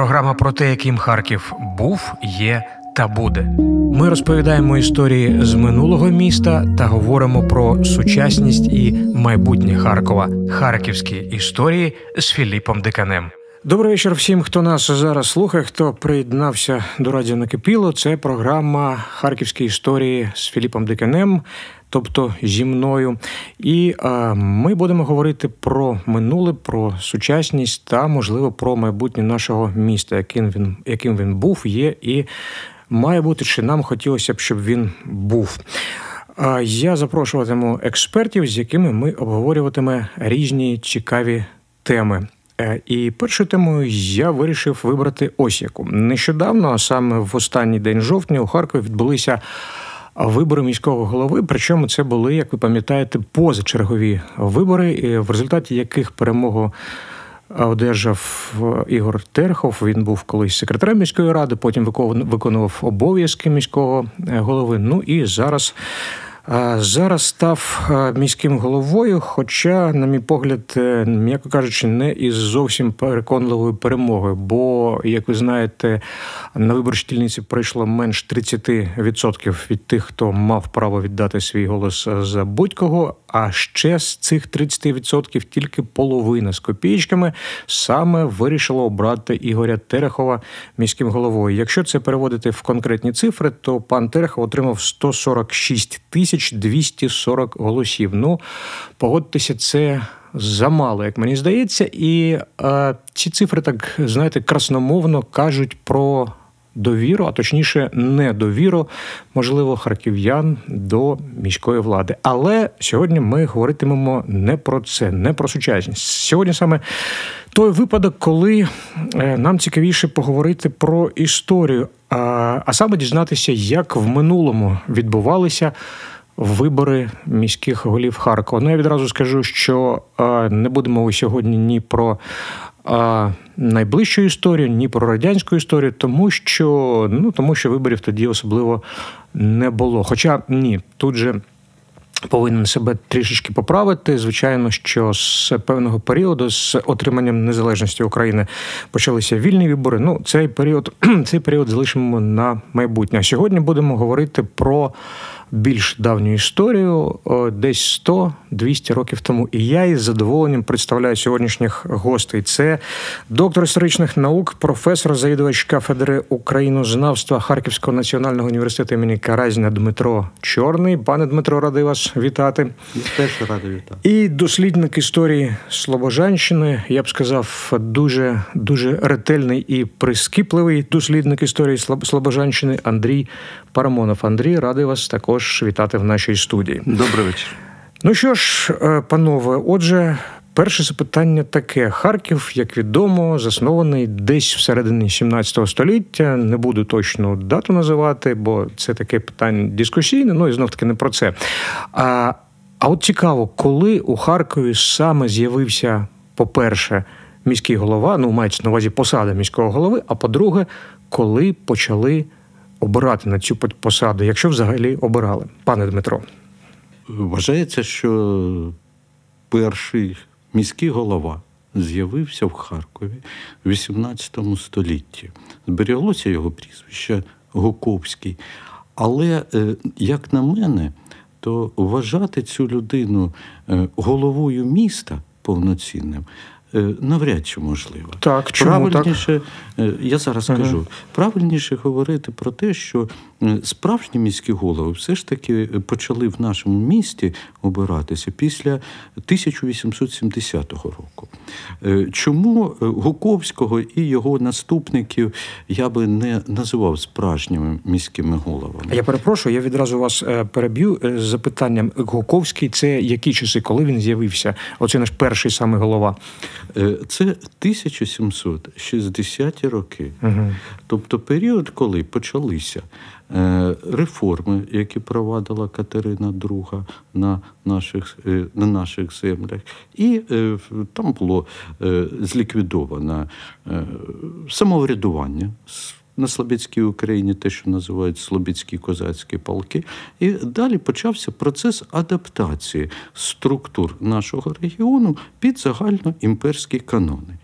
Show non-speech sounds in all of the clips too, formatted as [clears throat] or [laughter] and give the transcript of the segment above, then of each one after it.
Програма про те, яким Харків був, є та буде. Ми розповідаємо історії з минулого міста та говоримо про сучасність і майбутнє Харкова. Харківські історії з Філіпом Диканем. Добрий вечір всім, хто нас зараз слухає, хто приєднався до радіо Накипіло. Це програма Харківські історії з Філіпом Диканем, тобто зі мною. І а, ми будемо говорити про минуле, про сучасність та, можливо, про майбутнє нашого міста, яким він, яким він був, є і має бути, чи нам хотілося б, щоб він був. Я запрошуватиму експертів, з якими ми обговорюватиме різні цікаві теми. Е, і першою темою я вирішив вибрати ось яку. Нещодавно, саме в останній день жовтня, у Харкові відбулися вибори міського голови. Причому це були, як ви пам'ятаєте, позачергові вибори, в результаті яких перемогу. Одержав Ігор Терхов. Він був колись секретарем міської ради, потім виконував обов'язки міського е, голови. Ну і зараз Зараз став міським головою, хоча, на мій погляд, е, м'яко кажучи, не із зовсім переконливою перемогою. Бо, як ви знаєте, на виборчій дільниці пройшло менш 30% від тих, хто мав право віддати свій голос за будь-кого. А ще з цих 30% тільки половина з копійками саме вирішила обрати Ігоря Терехова міським головою. Якщо це переводити в конкретні цифри, то пан Терехов отримав 146 тисяч 240 голосів. Ну, погодьтеся, це. Замало, як мені здається, і е, ці цифри так знаєте красномовно кажуть про довіру, а точніше, недовіру, можливо, харків'ян до міської влади. Але сьогодні ми говоритимемо не про це, не про сучасність. Сьогодні саме той випадок, коли е, нам цікавіше поговорити про історію, а саме дізнатися, як в минулому відбувалися. Вибори міських голів Харкова. Ну, я відразу скажу, що не будемо сьогодні ні про найближчу історію, ні про радянську історію, тому що ну тому що виборів тоді особливо не було. Хоча ні, тут же. Повинен себе трішечки поправити. Звичайно, що з певного періоду, з отриманням незалежності України, почалися вільні вибори. Ну, цей період, [clears throat] цей період залишимо на майбутнє. А сьогодні будемо говорити про більш давню історію, десь 100-200 років тому. І я із задоволенням представляю сьогоднішніх гостей. Це доктор історичних наук, професор, завідувач кафедри українознавства Харківського національного університету імені Каразіна Дмитро Чорний. Пане Дмитро, радий вас вітати. Теж радий вітати. І дослідник історії Слобожанщини. Я б сказав, дуже дуже ретельний і прискіпливий дослідник історії Слобожанщини Андрій Парамонов. Андрій, радий вас також вітати в нашій студії. Добрий вечір. Ну що ж, е, панове, отже. Перше запитання таке: Харків, як відомо, заснований десь всередині 17 століття. Не буду точну дату називати, бо це таке питання дискусійне. Ну і знов таки не про це. А а от цікаво, коли у Харкові саме з'явився, по-перше, міський голова, ну мається на увазі посада міського голови. А по-друге, коли почали обирати на цю посаду, якщо взагалі обирали, пане Дмитро? Вважається, що перший міський голова з'явився в Харкові в XVIII столітті. Зберіглося його прізвище Гуковський. Але, е, як на мене, то вважати цю людину е, головою міста повноцінним навряд чи можливо. Так, чому правильніше, так? Е, я зараз ага. кажу, правильніше говорити про те, що е, справжні міські голови все ж таки почали в нашому місті обиратися після 1870 року. Чому Гуковського і його наступників я би не називав справжніми міськими головами? Я перепрошую, я відразу вас переб'ю з запитанням. Гуковський це які часи, коли він з'явився? Оце наш перший саме голова. Е, це 1760-ті роки. Угу. Тобто період, коли почалися е, реформи, які провадила Катерина II на наших е, на наших землях, і там було зліквідовано самоврядування на Слобідській Україні, те, що називають Слобідські козацькі полки. І далі почався процес адаптації структур нашого регіону під загальноімперські канони.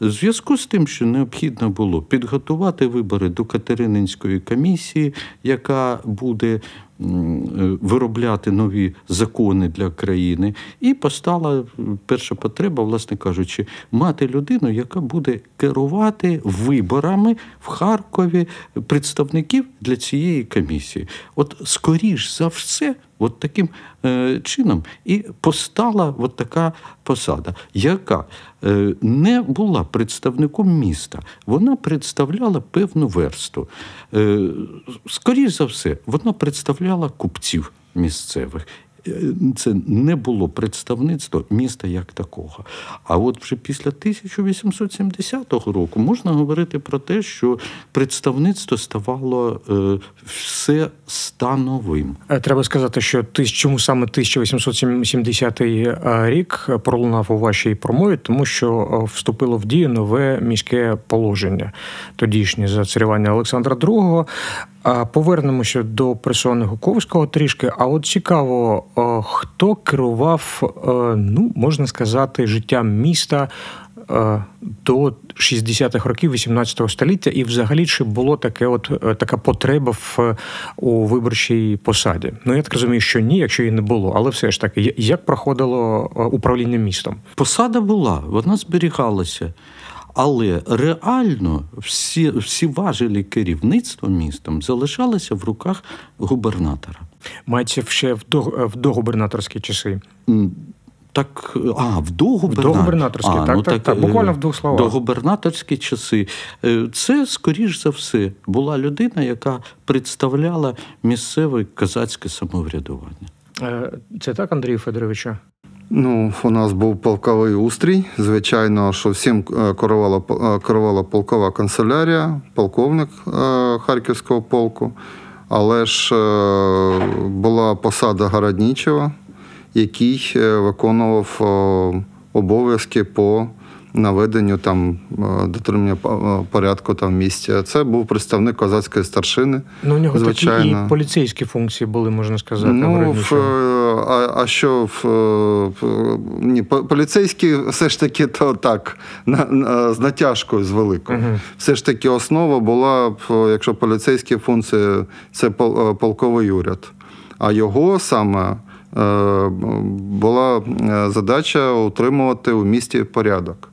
В зв'язку з тим, що необхідно було підготувати вибори до Катерининської комісії, яка буде виробляти нові закони для країни, і постала е, перша потреба, власне кажучи, мати людину, яка буде керувати виборами в Харкові представників для цієї комісії. От скоріш за все, от таким е, чином і постала от така посада, яка е, не була представником міста, вона представляла певну версту. Е, скоріш за все, вона представляла купців місцевих. Е, Це не було представництво міста як такого. А от вже після 1870 року можна говорити про те, що представництво ставало е, все становим. Е, Треба сказати, що ти чому саме 1870 рік пролунав у вашій промові, тому що вступило в дію нове міське положення, тодішнє за царювання Олександра II. Повернемося до персони Гуковського трішки. А от цікаво, е, хто керував, е, ну можна сказати, життям міста е, до 60-х років 18 століття, і взагалі чи було таке, от така потреба в у виборчій посаді? Ну я так розумію, що ні, якщо її не було, але все ж таки, як проходило управління містом? Посада була, вона зберігалася. Але реально всі, всі важелі керівництва містом залишалися в руках губернатора. Мається ще в до, в догубернаторські часи. Так, а, в догубернаторські. Вдогубернаторські, так, так, так. е, Буквально в двох словах. Догубернаторські часи. Е, Це, скоріш за все, була людина, яка представляла місцеве козацьке самоврядування. Е, Це так, Андрію Федоровичу? Ну, у нас був полковий устрій. Звичайно, що всім е, керувала, е, керувала полкова канцелярія, полковник е, Харківського полку. Але ж була посада Городнічева, який виконував обов'язки по наведенню там е, дотримання е, порядку там в місті. Це був представник козацької старшини. Ну, у нього такі і поліцейські функції були, можна сказати. Ну, в, е, а, а що в, в- ні, поліцейські все ж таки то так, на, на, з натяжкою з великою. Мгм. Все ж таки основа була, якщо поліцейські функції, це пол- полковий уряд. А його саме була задача утримувати у місті порядок.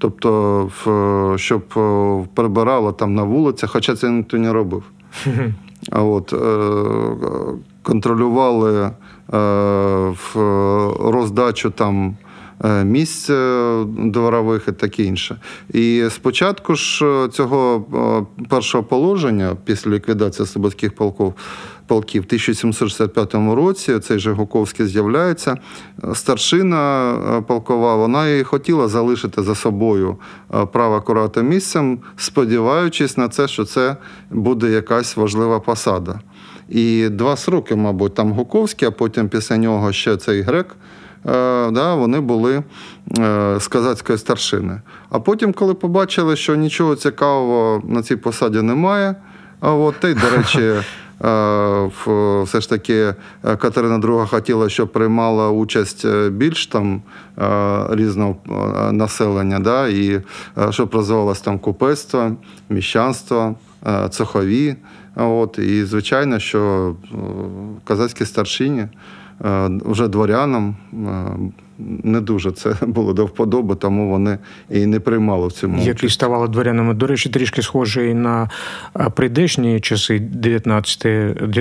Тобто, в, щоб е, прибирало там на вулицях, хоча це ніхто не робив. [laughs] А от, е, контролювали е, в роздачу там місць дворових і таке інше. І спочатку ж цього першого положення, після ліквідації слободських полків, полків в 1765 році, цей же Гуковський з'являється. Старшина е, полкова, вона і хотіла залишити за собою е, право керувати місцем, сподіваючись на це, що це буде якась важлива посада. І два сроки, мабуть, там Гуковський, а потім після нього ще цей грек. е, Да, вони були з казацької старшини. А потім, коли побачили, що нічого цікавого на цій посаді немає, а от, та й, до речі, [laughs] все ж таки е, Катерина II хотіла, щоб приймала участь е, більш там е, різного е, населення, да, і е, щоб розвивалось там купецтво, міщанство, е, цехові. От, і звичайно, що е, казацькі старшині е, вже дворянам е, не дуже це [laughs] було до вподоби, тому вони і не приймали в цьому. які участь. ставали дворянами. До речі, трішки схожий на прийдешні часи 19,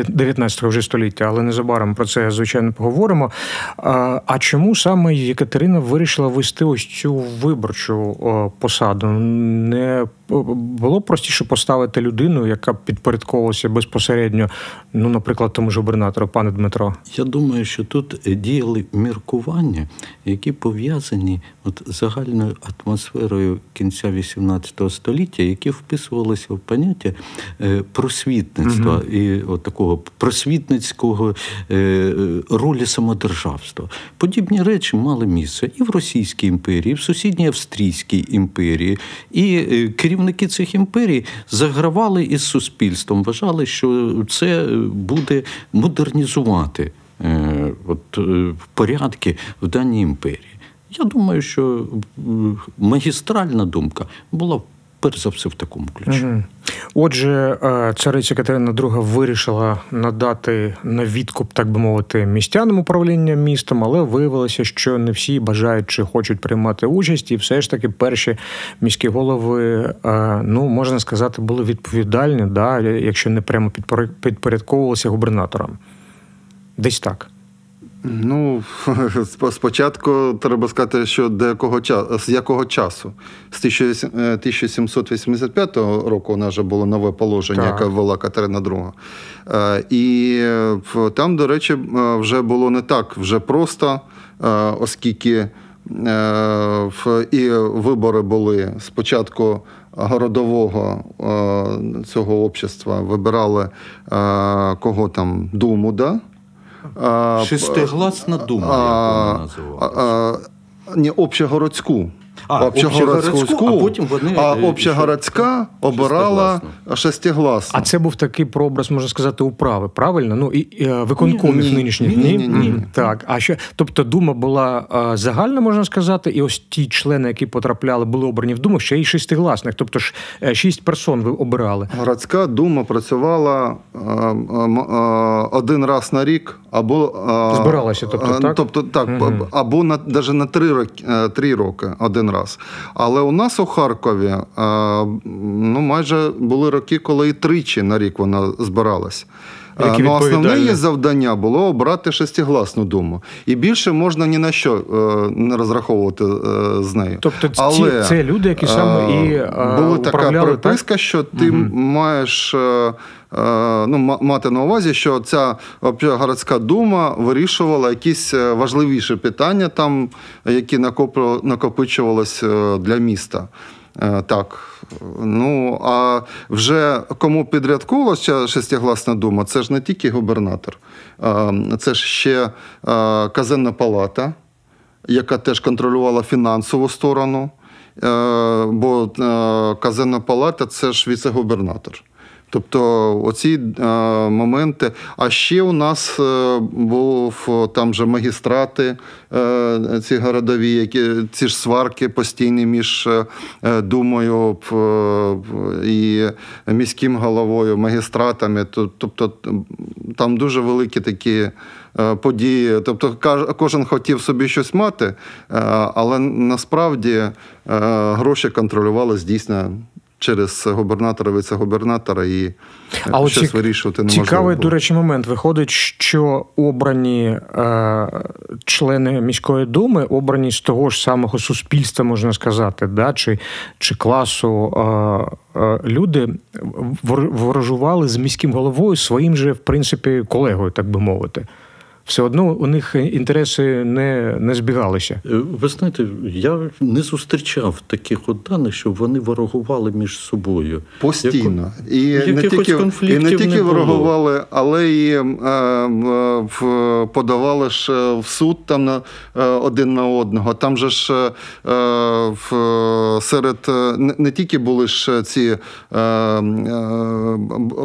19 вже століття, але незабаром про це звичайно поговоримо. А, чому саме Єкатерина вирішила вести ось цю виборчу посаду? Не було простіше поставити людину, яка підпорядковувалася безпосередньо, ну, наприклад, тому ж губернатору, пане Дмитро. Я думаю, що тут діяли міркування, які пов'язані от загальною атмосферою кінця XVIII століття, які вписувалися в поняття е, просвітництва і от такого просвітницького е, е, ролі самодержавства. Подібні речі мали місце і в Російській імперії, і в сусідній Австрійській імперії. І керівники цих імперій загравали із суспільством, вважали, що це буде модернізувати от, е, порядки в даній імперії. Я думаю, що магістральна думка була перш за все в такому ключі. Отже, е, цариця Катерина II вирішила надати на відкуп, так би мовити, містянам управління містом, але виявилося, що не всі бажають чи хочуть приймати участь, і все ж таки перші міські голови, е, ну можна сказати, були відповідальні, да, якщо не прямо підпорядковувалися губернаторам. Десь так. Ну, [laughs] спо- спочатку треба сказати, що до якого часу, з якого часу? З 18- е, 1785 року у нас вже було нове положення, Так. яке ввела Катерина II. Е, І там, до речі, е, вже було не так вже просто, оскільки і вибори були спочатку городового цього общества, вибирали кого там Думу, да? Шестигласна дума, як вона називалася. Не общегородську. А, общегородську, а потім вони, а е, общегородська ще обирала шестигласну. А це був такий прообраз, можна сказати, управи, правильно? Ну і, і е, виконкомів Ні, ні, нинішніх ні, ні, ні, ні. Так, а що, тобто дума була е, загальна, можна сказати, і ось ті члени, які потрапляли, були обрані в думу, ще й шестигласних, тобто ж шість персон ви обирали. Городська дума працювала один раз на рік, або Збиралася, тобто, так? тобто так, Мгм. або на навіть на три роки, три роки один раз. Але у нас у Харкові ну, майже були роки, коли і тричі на рік вона збиралась. Які ну, основне її завдання було обрати шестигласну думу. І більше можна ні на що е, не розраховувати е, з нею. Тобто ці- Але, це люди, які саме і е, е, була така управляли, так? що ти маєш. Е, е, Ну, мати на увазі, що ця городська дума вирішувала якісь е, важливіші питання, там, які накопичувалися е, для міста. Е, Так. Ну, а вже кому підрядковувалася шестигласна дума, це ж не тільки губернатор, Е, це ж ще е, казенна палата, яка теж контролювала фінансову сторону. Е, Бо е, казенна палата це ж віце-губернатор. Тобто оці е, моменти. А ще у нас е, був е, там же магістрати, е, ці городові, які ці ж сварки постійні між е, е, думою п- і міським головою, магістратами. Тобто там дуже великі такі е, події. Тобто кожен хотів собі щось мати, е, але насправді е, гроші контролювали дійсно через губернатора, віце-губернатора і А щось цік- вирішувати неможливо. Цікавий, було. до речі, момент. Виходить, що обрані е, члени міської думи обрані з того ж самого суспільства, можна сказати, да? чи, чи класу е, е, люди вор- ворожували з міським головою своїм же, в принципі, колегою, так би мовити. Все одно у них інтереси не, не збігалися. Е, Ви знаєте, я не зустрічав таких от даних, щоб вони ворогували між собою. Постійно. І не тільки, і не тільки не було. ворогували, але і е, в- в- подавали ж е, в суд там на е, один на одного. Там же ж е, в, серед е, не, не тільки були ж ці е, е,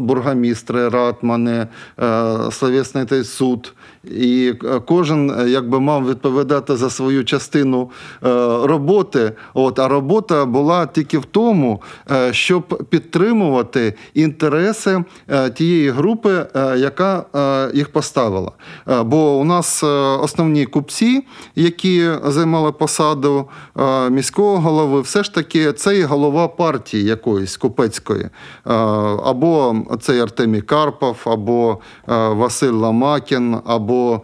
бургомістри, ратмани, е, словесний той суд. І е, кожен е, якби мав відповідати за свою частину е, роботи. От, а робота була тільки в тому, щоб підтримувати інтереси тієї групи, яка їх поставила. Бо у нас основні купці, які займали посаду міського голови, все ж таки це і голова партії якоїсь купецької, або цей Артемій Карпов, або Василь Ламакін, або е,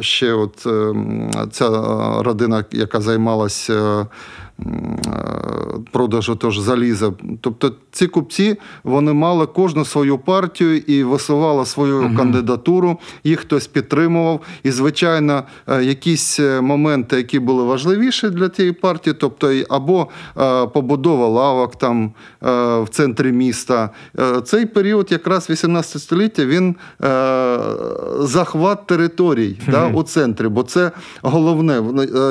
ще от е, ця е, родина, яка займалася. Е, Продажу тож заліза. Тобто ці купці вони мали кожну свою партію і висували свою кандидатуру, їх хтось підтримував. І, звичайно, е, якісь е, моменти, які були важливіші для тієї партії, тобто або побудова лавок там в центрі міста. Цей період, якраз 18 століття, він захват територій да, у центрі, бо це головне.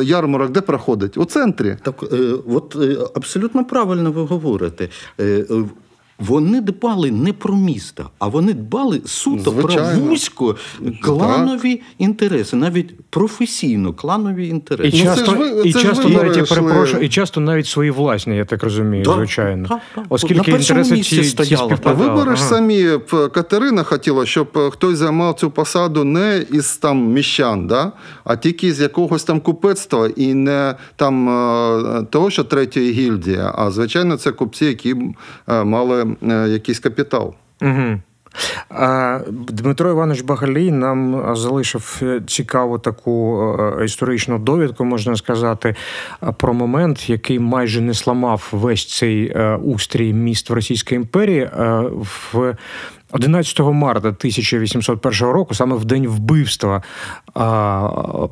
Ярмарок де проходить? У центрі. Так, от е, абсолютно правильно ви говорите. Е, е, вони дбали не про місто, а вони дбали суто Звичайно. про вузько кланові інтереси, навіть професійно кланові І інтереси. Ну, це часто, ж ви- і це часто навіть я перепрошую, і часто навіть свої власні, я так розумію, Да, звичайно. да, да. Оскільки першому інтереси ці, ці. А співпадали. вибори ж Ага. самі Катерина хотіла, щоб е, хтось займав цю посаду не із там міщан, да? а тільки з якогось там купецтва і не там е, того, що третьої гільдії, а звичайно, це купці, які е, мали е, якийсь капітал. Угу. Дмитро Іванович Багалій нам залишив е, цікаву таку е, історичну довідку, можна сказати, е, про момент, який майже не сламав весь цей е, устрій міст в Російській імперії. Е, В 11 марта 1801 року, саме в день вбивства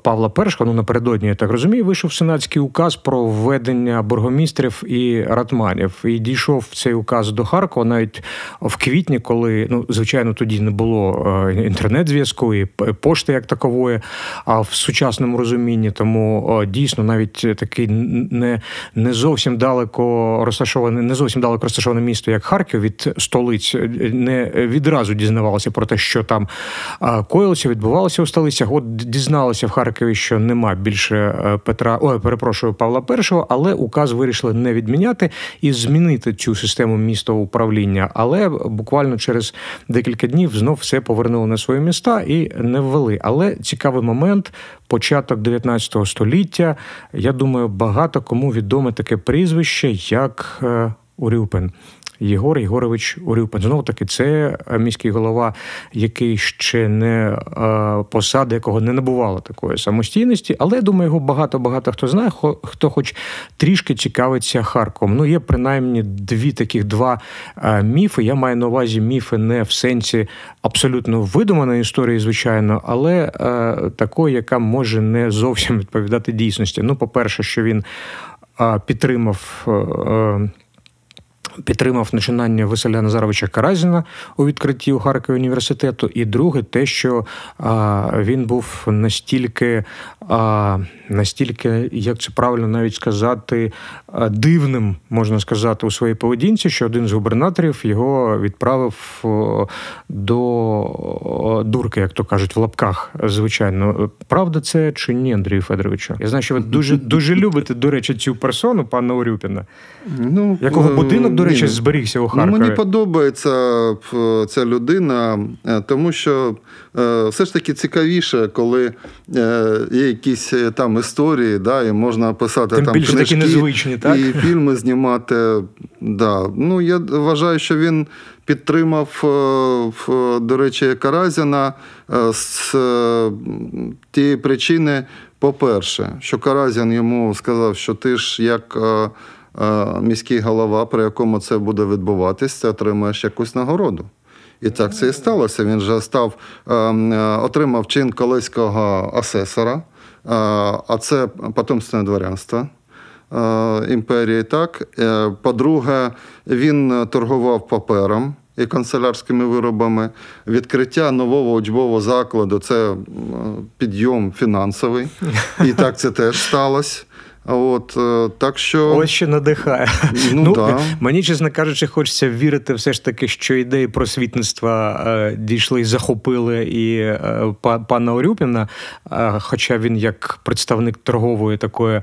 Павла І, ну напередодні, я так розумію, вийшов сенатський указ про введення бургомістрів і ратманів. І дійшов цей указ до Харкова навіть в квітні, коли ну звичайно тоді не було е, інтернет-зв'язку і пошти як такової, а в сучасному розумінні. Тому е, дійсно навіть такий не, не зовсім далеко розташоване, не зовсім далеко розташоване місто, як Харків від столиць, е, не відразу дізнавалося про те, що там коїлося, відбувалося у столицях. От дізналися в Харкові, що нема більше е, Петра, ой, перепрошую, Павла І, але указ вирішили не відміняти і змінити цю систему містового управління. Але буквально через декілька днів знов все повернули на свої міста і не ввели. Але цікавий момент, початок 19 століття. Я думаю, багато кому відоме таке прізвище, як е, Урюпин. Єгор Єгорович Урюпин. Знову таки, це міський голова, який ще не е, посада, якого не набувало такої самостійності, але я думаю, його багато-багато хто знає, хто хоч трішки цікавиться Харковом. Ну, є принаймні дві таких два е, міфи. Я маю на увазі міфи не в сенсі абсолютно видуманої історії, звичайно, але е, такої, яка може не зовсім відповідати дійсності. Ну, по-перше, що він підтримав. Підтримав начинання Василя Назаровича Каразіна у відкритті у Харкові університету. І друге, те, що а, він був настільки, а, настільки, як це правильно навіть сказати, а, дивним, можна сказати, у своїй поведінці, що один з губернаторів його відправив до дурки, як то кажуть, в лапках, звичайно. Правда, це чи ні, Андрію Федоровичу? Я знаю, що ви дуже дуже любите, до речі, цю персону, пана Урюпіна. Ну, Якого е, будинок, до речі, зберігся у Ну, Харкові? мені подобається е, ця людина, е, тому що е, все ж таки цікавіше, коли є якісь там історії, да, і можна писати Тим там більше такі незвичні, так? і фільми знімати. Да. Ну, я вважаю, що він підтримав, до речі, Каразіна з тієї причини, по-перше, що Каразін йому сказав, що ти ж як. Е, Міський голова, при якому це буде відбуватись, ти отримаєш якусь нагороду. І так це і сталося. Він же став, е, е, отримав чин колеського асесора, а це потомственне дворянство імперії. Так. По-друге, він торгував папером і канцелярськими виробами. Відкриття нового учбового закладу це підйом фінансовий. І так це теж сталося. От, е, так що... Ось ще надихає. Ну, да. Мені, чесно кажучи, хочеться вірити все ж таки, що ідеї просвітництва е, дійшли і захопили і е, па- пана Орюпіна, е, хоча він як представник торгової такої.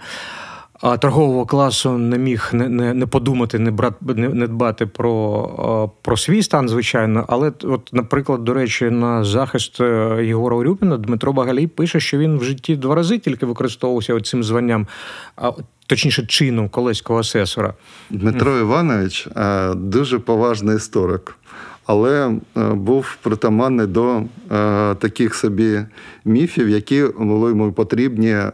А торгового класу не міг не, не, не подумати, не брат, не, не дбати про, про свій стан, звичайно. Але от, наприклад, до речі, на захист е, Єгора Орюпіна Дмитро Багалій пише, що він в житті два рази тільки використовувався цим званням, а точніше чином колеського асесора. Дмитро Іванович е, дуже поважний історик, але е, був притаманний до таких собі міфів, які були йому потрібні, е,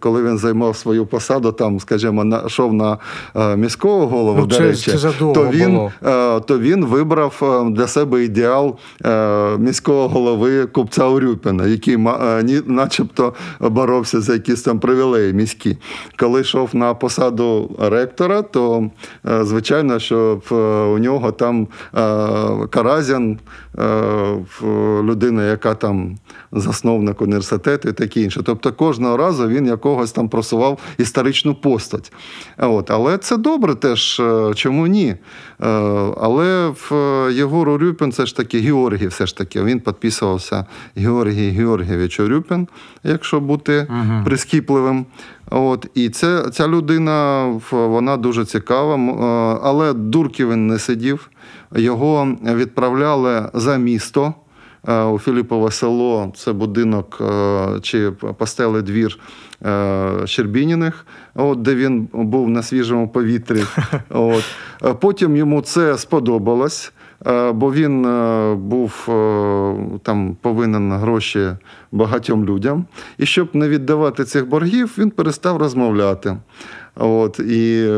коли він займав свою посаду, там, скажімо, на на е, міського голову. Ну, до речі, це то він, було. е, то він вибрав для себе ідеал міського голови купця Урюпіна, який начебто боровся за якісь там привілеї міські. Коли йшов на посаду ректора, то звичайно, що у нього там Каразін, людина, яка там засновник університету і таке інше. Тобто кожного разу він якогось там просував історичну постать. От. Але це добре теж, чому ні? Але в Єгор Урюпін це ж таки Георгій, все ж таки. Він підписувався Георгій Георгійович Урюпін, якщо бути угу. прискіпливим. От, І це, ця людина вона дуже цікава, але дурки він не сидів. Його відправляли за місто. У Філіпове село це будинок чи постелий двір Щербініних, от, де він був на свіжому повітрі. [laughs] От. Потім йому це сподобалось. Бо він був там повинен гроші багатьом людям. І щоб не віддавати цих боргів, він перестав розмовляти. От, І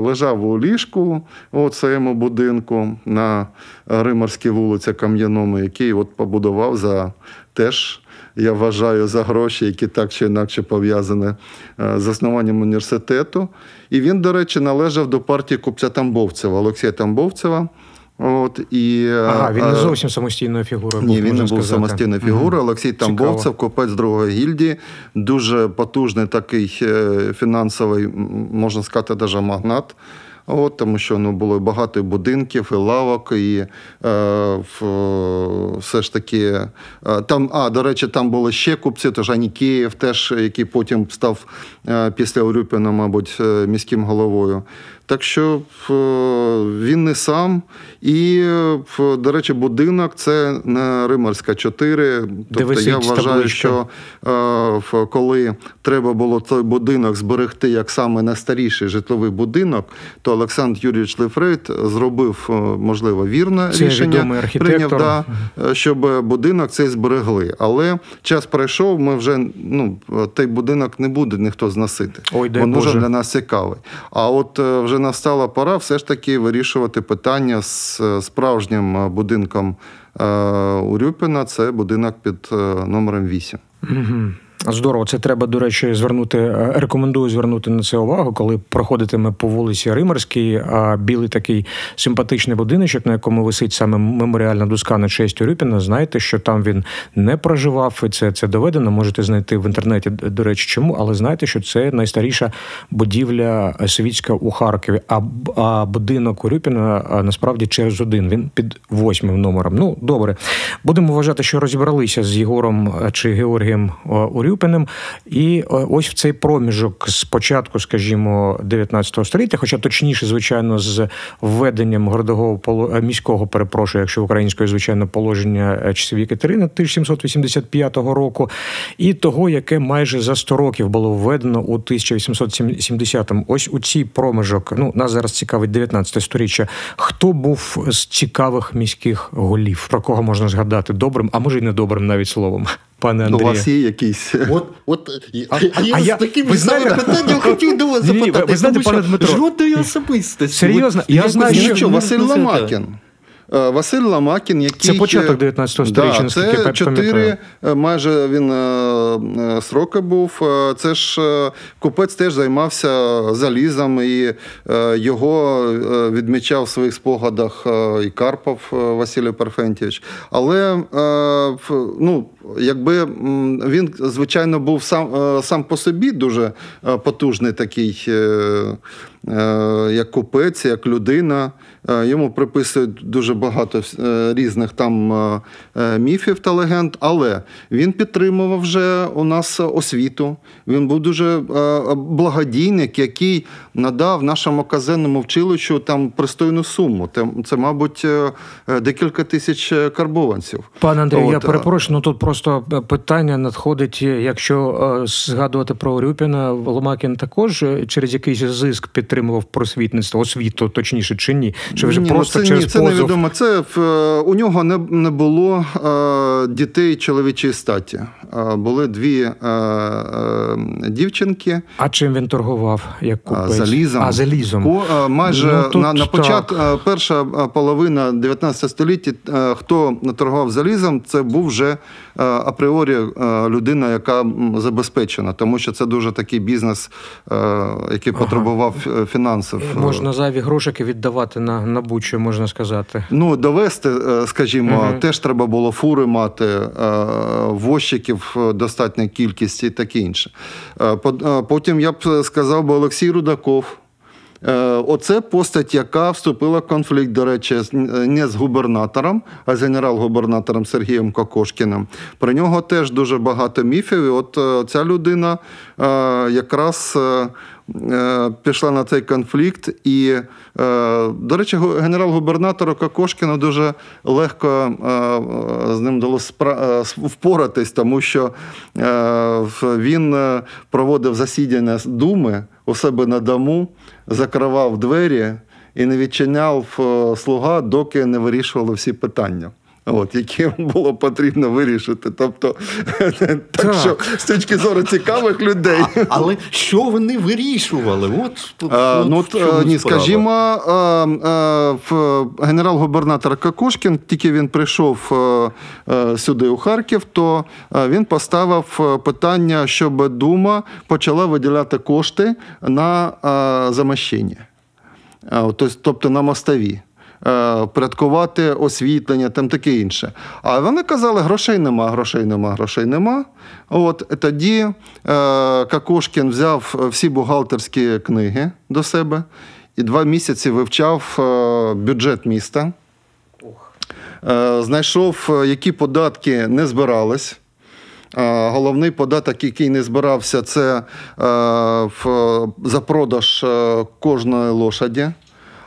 лежав у ліжку у своєму будинку на Римарській вулиці Кам'яному, який от побудував за теж. Я вважаю за гроші, які так чи інакше пов'язані з заснуванням університету. І він, до речі, належав до партії купця Тамбовцева, Олексія Тамбовцева. От, і, Ага, він не зовсім самостійною фігурою. Ні, був, він не був сказати. самостійною фігурою. Угу. Олексій Тамбовцев, купець другої гільдії, дуже потужний такий фінансовий, можна сказати, навіть магнат. От, Тому що ну, було багато будинків, і лавок, і е, все ж таки. Е, там, А, до речі, там були ще купці, тож Анікеєв, теж, який потім став е, після Урюпіна, мабуть, міським головою. Так що він не сам. І, до речі, будинок це не Римарська 4. Тобто я вважаю, табличка. що коли треба було той будинок зберегти як саме найстаріший житловий будинок, то Олександр Юрійович Лефрейд зробив, можливо, вірне це рішення, прийняв, да, щоб будинок цей зберегли. Але час пройшов, ми вже ну, той будинок не буде ніхто зносити. Ой, Він дуже для нас цікавий. А от вже настала пора все ж таки вирішувати питання з справжнім будинком Урюпіна. Це будинок під номером 8. Угу. Здорово, це треба, до речі, звернути. Рекомендую звернути на це увагу, коли проходитиме по вулиці Римарській, а білий такий симпатичний будиночок, на якому висить саме меморіальна доска на честь Урюпіна. Знаєте, що там він не проживав, і це це доведено. Можете знайти в інтернеті, до речі, чому, але знаєте, що це найстаріша будівля світська у Харкові. А а будинок Урюпіна насправді через один. Він під восьмим номером. Ну добре, будемо вважати, що розібралися з Єгором чи Георгієм Урюпіним. І ось в цей проміжок з початку, скажімо, 19 століття, хоча точніше, звичайно, з введенням городового міського, перепрошую, якщо українською, звичайно, положення часів Катерини 1785 року, і того, яке майже за 100 років було введено у 1870-му. Ось у цій проміжок, ну нас зараз цікавить 19 сторіччя. Хто був з цікавих міських голів? Про кого можна згадати добрим, а може й недобрим навіть словом? Пане Андрію. У вас є якийсь. От, от, а, а я а з таким ви знаєте- питанням хотів до вас Ні-ні, ви- ви знаєте, тому пане Дмитро, Жодної особистості. Серйозно? я, Я знаю, що- Василь. Ломакін. Е, Василь Ломакін, який... Це початок 19 сторіччя, да, це я чотири, е, майже він е, е, сроки був. Це ж купець теж займався залізом, і його відмічав в своїх спогадах і Карпов Василій Парфентійович. Але ну, якби він, звичайно, був сам, сам по собі дуже потужний такий. Як купець, як людина, йому приписують дуже багато е, різних там е, е, міфів та легенд, але він підтримував вже у нас освіту. Він був дуже е, благодійник, який надав нашому казенному вчилищу там пристойну суму. Це, це мабуть, е, е, декілька тисяч е, карбованців. Пане Андрію, я перепрошую, ну тут просто питання надходить, якщо згадувати про Урюпіна, Ломакін також через якийсь зиск підтримував просвітництво, освіту, точніше, чи ні? Чи вже ні, просто ну це, через ні, це позов? невідомо. Це в, у нього не, не було е, дітей чоловічої статі. е, були дві е, е, дівчинки. А чим він торгував? Як купець? Залізом. А, залізом. Ко- майже Ну, тут на, на початку а, перша половина 19 століття, хто торгував залізом, це був вже апріорі людина, яка забезпечена, тому що це дуже такий бізнес, який потребував е, фінансів. Можна зайві грошики віддавати на, на бучу, можна сказати. Ну, довести, е, скажімо, Мгм. теж треба було фури мати, е, возчиків е, достатня кількість і таке інше. Е, по- е, Потім я б сказав би Олексій Рудаков. Е, Оце постать, яка вступила в конфлікт, до речі, не з губернатором, а з генерал-губернатором Сергієм Кокошкіним. Про нього теж дуже багато міфів. І от е, ця людина е, якраз е, е, пішла на цей конфлікт. І, е, до речі, генерал-губернатору Кокошкіну дуже легко е, е, з ним е, с- впоратись, тому що е, він е, проводив засідання Думи у себе на дому, закривав двері і не відчиняв е, слуга, доки не вирішували всі питання. От, які було потрібно вирішити. Тобто, так, [laughs] Так. що з точки зору цікавих людей. Але що вони вирішували? От, Е, от ну, от, ні, скажімо, е, е, в- генерал-губернатор Кокошкін, тільки він прийшов е, е, сюди, у Харків, то він поставив питання, щоб Дума почала виділяти кошти на замощення, тобто- тобто на мостові. Е, Порядкувати освітлення, там таке інше. А вони казали, грошей нема, грошей нема, грошей нема. От тоді е, Какошкін взяв всі бухгалтерські книги до себе і два місяці вивчав е, бюджет міста. Знайшов, які податки не збирались. Головний податок, який не збирався, це за продаж кожної лошаді.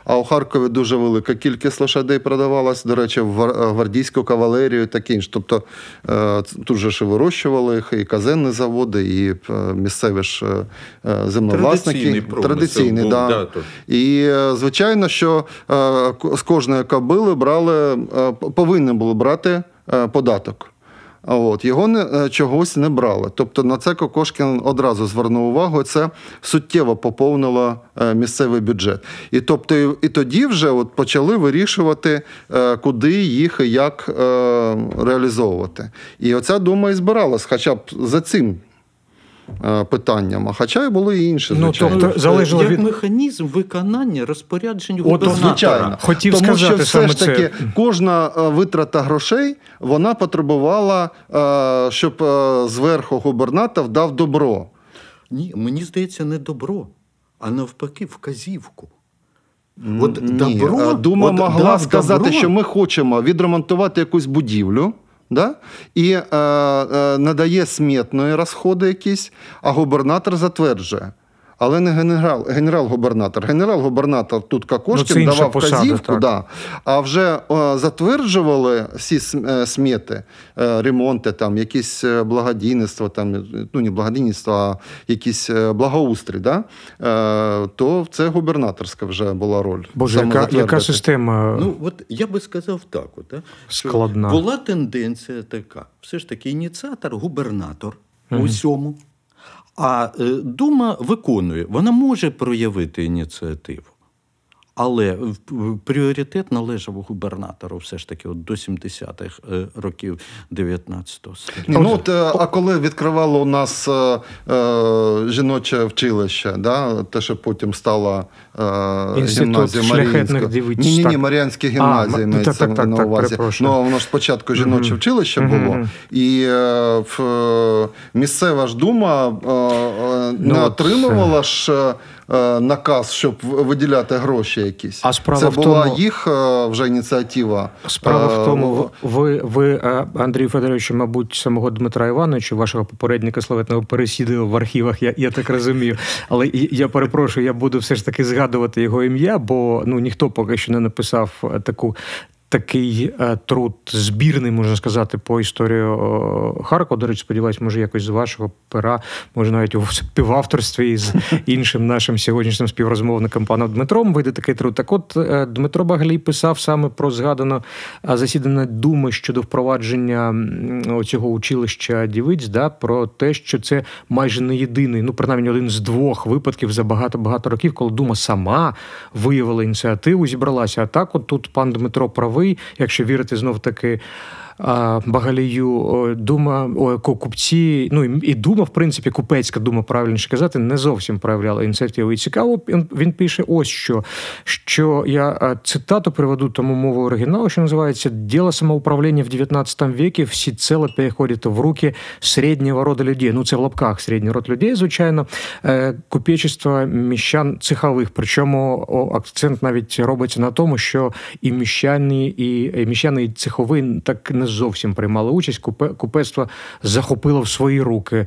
А у Харкові дуже велика кількість лошадей продавалась, до речі, в гвардійську кавалерію таке інше. Тобто е, тут же ж і вирощували їх, і казенні заводи, і е, місцеві ж е, е, землевласники. Традиційний Традиційний, був, да. да. І е, звичайно, що е, з кожної кобили брали, е, повинні були брати е, податок. От, його не, е, чогось не брали. Тобто на це Кокошкін одразу звернув увагу, це суттєво поповнило е, місцевий бюджет. І тобто, і, тоді вже от почали вирішувати, е, куди їх і як реалізовувати. І оця дума і збиралась, хоча б за цим е, питанням. А хоча й були і інші, Ну, тобто, залежало Як від- механізм виконання розпоряджень От, губернатора. Звичайно. Хотів Тому сказати що все саме ж це. таки кожна е, витрата грошей вона потребувала, е, щоб е, зверху губернатор дав добро. Ні, мені здається, не добро, а навпаки, вказівку. От добро, Е, Дума от могла сказати, добро, що ми хочемо відремонтувати якусь будівлю. Да? І е, е, надає смітної розходи якісь, а губернатор затверджує. Але не генерал, генерал-губернатор. Генерал-губернатор тут Ну, Кокошкін це давав посада, вказівку, так. да. а вже е, затверджували всі е, смети, е, ремонти, там, якісь е, благодійництво, там, ну не благодійництво, а якісь благоустрій, да? е, то це губернаторська вже була роль. Боже, яка, яка система Ну, от я би сказав так: от, а, що Складна. була тенденція така: все ж таки, ініціатор, губернатор у усьому. А е, Дума виконує, вона може проявити ініціативу. Але пріоритет належав губернатору все ж таки от до 70-х е, років 19 століття. Ну, от, е, а коли відкривало у нас е, е, жіноче вчилище, да, те, що потім стало е, гімназія шляхетних Ні, ні, ні, так. Маріанська А, гімназія мається так, так, на так, увазі. Ну, воно ж спочатку жіноче вчилище було, Мгм. і е, в, місцева ж дума Ну, не от, отримувала ж наказ, щоб виділяти гроші якісь. А справа Це в була тому- їх е, вже ініціатива. Справа Е, в тому, ви, ви е, Андрій Федорович, мабуть, самого Дмитра Івановича, вашого попередника славетного, пересідали в архівах, я, я так розумію. Але я перепрошую, я буду все ж таки згадувати його ім'я, бо ну ніхто поки що не написав е, таку. Такий е, труд збірний, можна сказати, по історію е, Харкова. До речі, сподіваюсь, може якось з вашого пера, може навіть у співавторстві з [laughs] іншим нашим сьогоднішнім співрозмовником паном Дмитром вийде такий труд. Так от е, Дмитро Багалій писав саме про згадане е, засідання Думи щодо впровадження цього училища дівиць, да, про те, що це майже не єдиний, ну принаймні один з двох випадків за багато-багато років, коли Дума сама виявила ініціативу, зібралася. А так, от тут пан Дмитро правий, якщо вірити знов таки. Багалію дума купці, ну і дума, в принципі, купецька дума, правильніше казати, не зовсім проявляла ініціативу. І цікаво, він, пише ось що, що я цитату приведу тому мову оригіналу, що називається «Дело самоуправления в 19 веке всецело переходит в руки среднего рода людей». Ну, це в лапках середній род людей, звичайно, Е, купечество міщан цехових. Причому акцент навіть робиться на тому, що і міщани, і міщани, і цехові так не зовсім приймали участь. Купе, купецтво захопило в свої руки.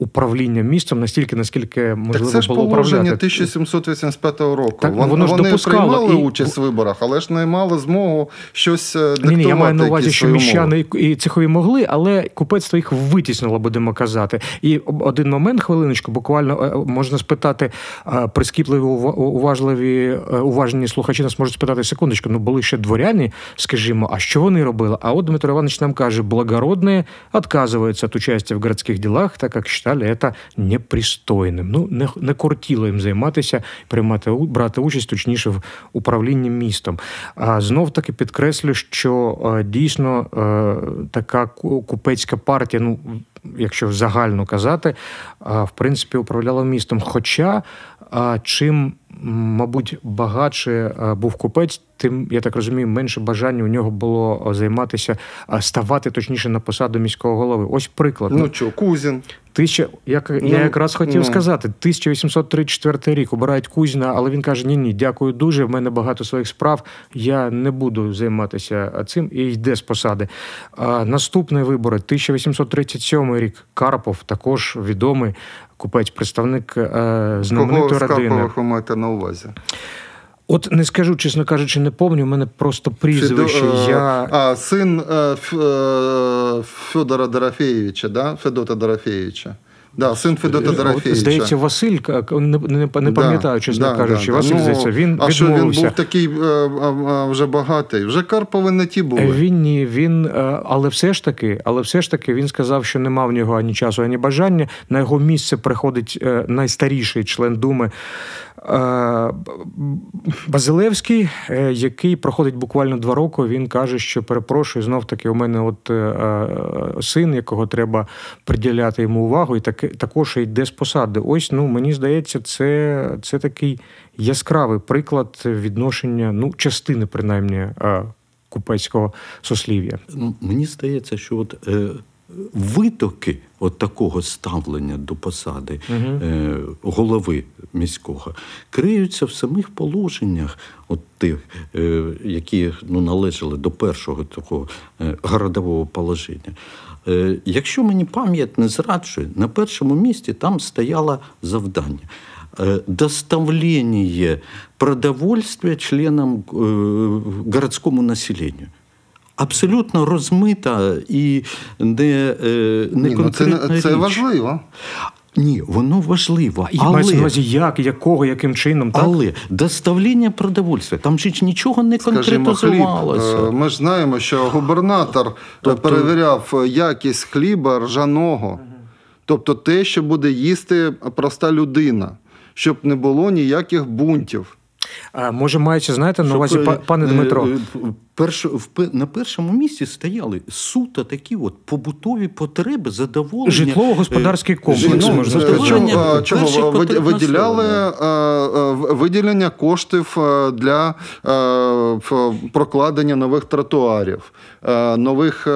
Управління містом настільки, наскільки можливо так це ж було положення управляти. 1785 року. Так, Вон- воно ж вони допускало приймали і- участь в виборах, але ж не мали змогу щось е, диктувати. Ні, ні, я маю на увазі, що міщани і цехові могли, але купецтво їх витіснило, будемо казати. І один момент, хвилиночку, буквально е, можна спитати е, прискіпливі, ува- уважливі, е, уважні слухачі нас можуть спитати секундочку. Ну були ще дворяні, скажімо, а що вони робили? А от Дмитро Іванович нам каже, благородні відказуються від участі в городських ділах, так як вважали це непристойним. Ну не, не кортіло їм займатися, приймати брати участь, точніше, в управлінні містом. А знов таки підкреслю, що е, дійсно е, така купецька партія, ну якщо загально казати, а, в принципі, управляла містом. Хоча чим, мабуть, багатше був купець, тим, я так розумію, менше бажання у нього було займатися, ставати точніше на посаду міського голови. Ось приклад. Ну що, Кузін. Тисяча, як Ну, я якраз хотів ну. сказати, 1834 рік обирають Кузьна, але він каже: ні, ні, дякую дуже. В мене багато своїх справ. Я не буду займатися цим і йде з посади. А, наступні вибори, 1837 рік. Карпов, також відомий купець, представник е, знаменитої родини. Кого ви маєте на увазі? От не скажу, чесно кажучи, не пам'ятаю, у мене просто прізвище. Федо- Я... А, син е, е, Федора Дорофеєвича, да? Федота Дорофеєвича. Да, син Федота Дорофеєвича. Здається, Василь, не, не, не Да, пам'ятаю, чесно да, кажучи. да, Василь, да. здається, він а що він був такий е, вже багатий? Вже Карпови не ті були. Він ні, він, е, але все ж таки, але все ж таки він сказав, що нема в нього ані часу, ані бажання. На його місце приходить е, найстаріший член Думи е, Базилевський, е, який проходить буквально два роки. Він каже, що перепрошую, знов таки, у мене от е, е, син, якого треба приділяти йому увагу, і таки також йде з посади. Ось ну мені здається, це, це такий яскравий приклад відношення, ну, частини принаймні. е, Купецького сослів'я. Ну, Мені здається, що от, е, витоки от такого ставлення до посади е, голови міського криються в самих положеннях, от тих, е, які ну, належали до першого такого е, городового положення. Е, якщо мені пам'ять не зраджує, на першому місці там стояло завдання. доставлення продовольства продовольствия членам городському населенню. Абсолютно розмита і не, е, не Ні, ну це, річ. це важливо. Ні, воно важливо. І мається на Але, увазі, як, якого, яким чином, так? але доставлення продовольствия, там ж нічого не конкретизувалося. Е, Ми ж знаємо, що губернатор е, Тобто- перевіряв якість хліба ржаного, тобто те, що буде їсти проста людина, щоб не було ніяких бунтів. А, може, мається, знаєте, на увазі, е, па- пане е, Дмитро. Перш- в на першому місці стояли суто такі от побутові потреби, задоволення. Житлово-господарський е, комплекс, ну, можна сказати. чого, чого виділяли е, е, виділення коштів для е, прокладення нових тротуарів, е, нових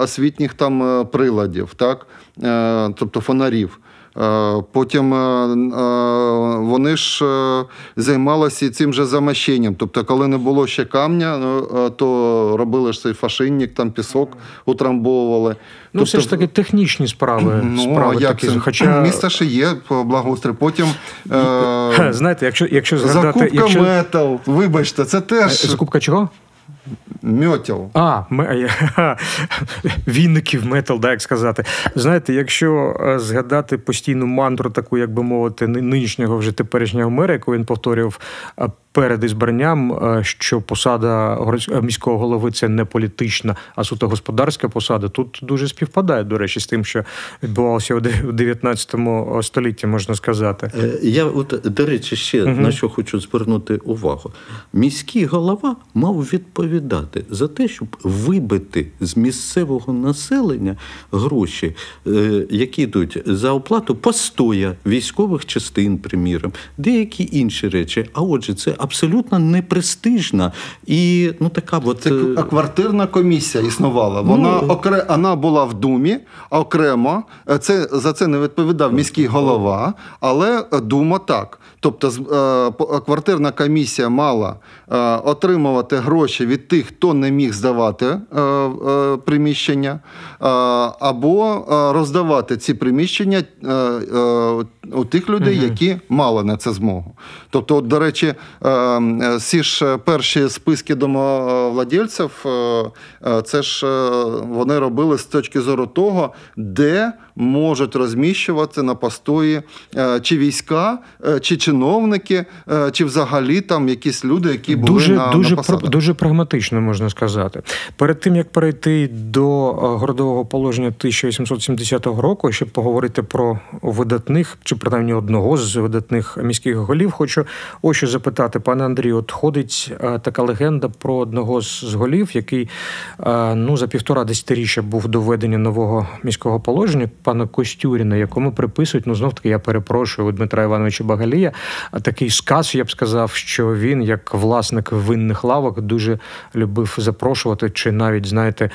освітніх там приладів, так? Е, тобто фонарів. Е, Потім е, е, вони ж займалися цим же замощенням. Тобто, коли не було ще камня, ну, то робили ж цей фашинник, там пісок утрамбовували. Ну, все ж таки технічні справи. Ну, справи як такі. це? Хоча, [clears throat] Місто ще є благоустрій. Потім [clears throat] знаєте, якщо, якщо згадати... закупка Якщо... метал, вибачте, це теж. Закупка чого? Мьотел. А, ме- [laughs] вінників метал, да, як сказати. Знаєте, якщо е, згадати постійну мантру, таку, як би мовити, ни- нинішнього вже теперішнього мера, яку він повторював е, перед ізбранням, е, що посада міського голови це не політична, а суто господарська посада. Тут дуже співпадає, до речі, з тим, що відбувалося у де- 19 столітті, можна сказати. Я, от, до речі, ще на що хочу звернути увагу. Міський голова мав відповідати за те, щоб вибити з місцевого населення гроші, е, які йдуть за оплату постоя військових частин, приміром, деякі інші речі. А отже, це абсолютно непрестижна і ну така от. Це е, квартирна комісія існувала. Вона окре... вона була в думі окремо. Е, Це за це не відповідав міський голова, але дума так. Тобто, е, е, квартирна комісія мала е, отримувати гроші від тих, хто не міг здавати е, е, приміщення, е, або роздавати ці приміщення у тих людей, які мали на це змогу. Тобто, от, до речі, е, е, всі ж перші списки домовладільців, е, е, це ж е, вони робили з точки зору того, де можуть розміщувати на постої е, чи війська, е, чи чиновники, е, чи взагалі там якісь люди, які були дуже, на, дуже, на посадах. дуже прагматично можна сказати. Перед тим як перейти до е, городового положення 1870 року, щоб поговорити про видатних, чи принаймні одного з видатних міських голів, хочу ось що запитати, пане Андрію. От ходить е, така легенда про одного з голів, який е, ну за півтора десятиріччя був до введення нового міського положення, пана Костюріна, якому приписують, ну знов таки я перепрошую у Дмитра Івановича Багалія, а такий сказ, я б сказав, що він, як власник винних лавок, дуже любив запрошувати чи навіть, знаєте,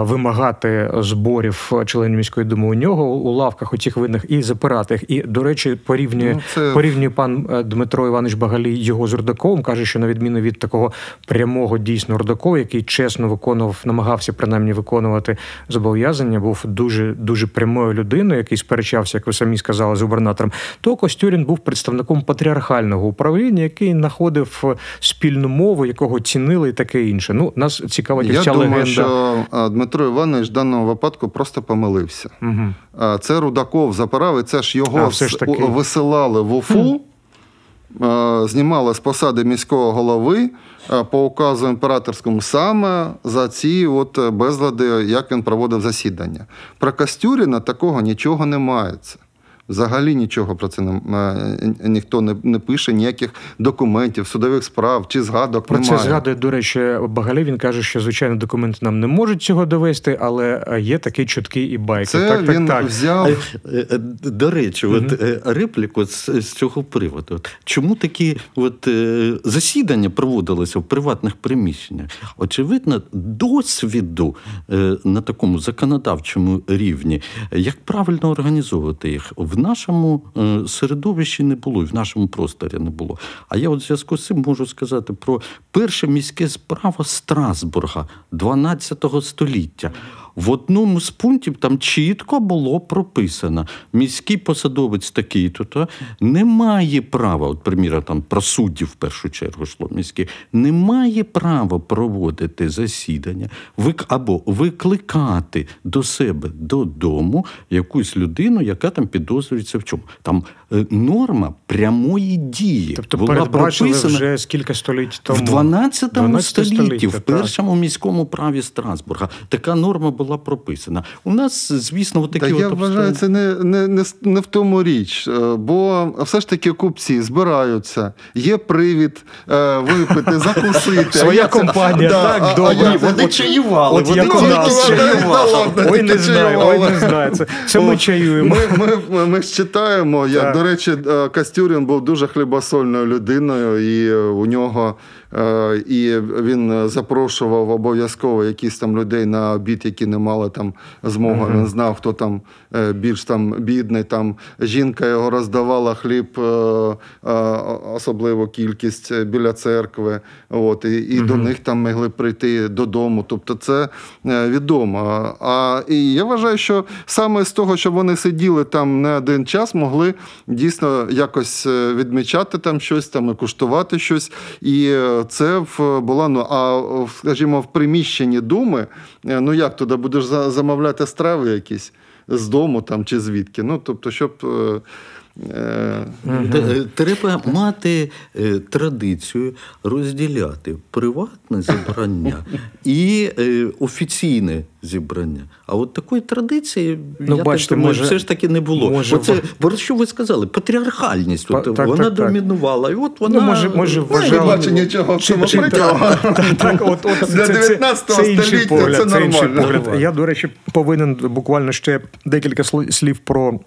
вимагати зборів членів міської думи у нього у лавках у цих винних і запирати їх. І, до речі, порівнює, Ну, це- порівнює пан е, Дмитро Іванович Багалій його з Рудаковим, каже, що на відміну від такого прямого дійсно Рудакова, який чесно виконував, намагався принаймні виконувати зобов'язання, був дуже дуже прямою людиною, який сперечався, як ви самі сказали, з губернатором. То Костюрін був представником патріархального управління, який знаходив спільну мову, якого цінили і таке інше. Ну, нас цікавить Я ця думаю, легенда. що Дмитро Іванович в даному випадку просто помилився. Угу. Це Рудаков запирав, і це ж його А, ж таки. висилали в Уфу, хм. знімали з посади міського голови по указу імператорському саме за ці от е, безлади, як він проводив засідання. Про Костюріна такого нічого не мається. Взагалі нічого про це не, е, ніхто не, не пише, ніяких документів, судових справ чи згадок Про немає. це згадує, до речі, Багалій. Він каже, що звичайно документи нам не можуть цього довести, але е, є такі чутки і байки. Це так, так, він так. взяв. Е, До речі, от репліку з, з цього приводу. Чому такі от, засідання проводилися в приватних приміщеннях? Очевидно, досвіду на такому законодавчому рівні, як правильно організовувати їх, в нашому е, середовищі не було, і в нашому просторі не було. А я от в зв'язку з цим можу сказати про перше міське справа Страсбурга 12 століття. В одному з пунктів там чітко було прописано: міський посадовець такий-то то не має права, от приміра, там про суддів в першу чергу йшло міське, не має права проводити засідання або викликати до себе додому якусь людину, яка там підозрюється в чому. Там е, норма прямої дії Тобто була прописана вже скільки століть тому. в 12, 12 столітті, в першому міському праві Страсбурга, така норма була прописана. У нас, звісно, Та такі я от вважаю, це не, не, не, не в тому річ, е, бо все ж таки купці збираються, є привід е, випити, [laughs] закусити. Своя компанія, так, добре. Вони чаювали, От вони як у нас чаювали. Ой, не знаю, ой, не знаю. Це, ми чаюємо. Ми, ж читаємо. До речі, е, Костюрін був дуже хлібосольною людиною, і у нього і він запрошував обов'язково якісь там людей на обід, які не мали там змоги. Він знав, хто там е, більш там бідний. Там жінка його роздавала хліб, е, е, особливо кількість е, біля церкви. От, і і до них там могли прийти додому. Тобто це е, відомо. А і я вважаю, що саме з того, що вони сиділи там не один час, могли дійсно якось е, відмічати там щось, там і куштувати щось. І е, це була ну а скажімо, в приміщенні думи. е, Ну як туди будеш замовляти страви якісь з дому там чи звідки? Ну тобто, щоб. Е, Треба мати е, традицію розділяти приватне зібрання і е, офіційне зібрання. А от такої традиції Ну, я бачите, так думаю, може- все ж таки не було. може, Оце, про що ви сказали? Патріархальність. Па- От, так, вона так, так. домінувала. І от вона Ну, може, може, не вважали... бачу нічого в цьому Чи- чи- Так, так, от, от, Для це- це- 19 це інший століття погляд, це інший нормально. погляд. Я, до речі, повинен буквально ще декілька слів про.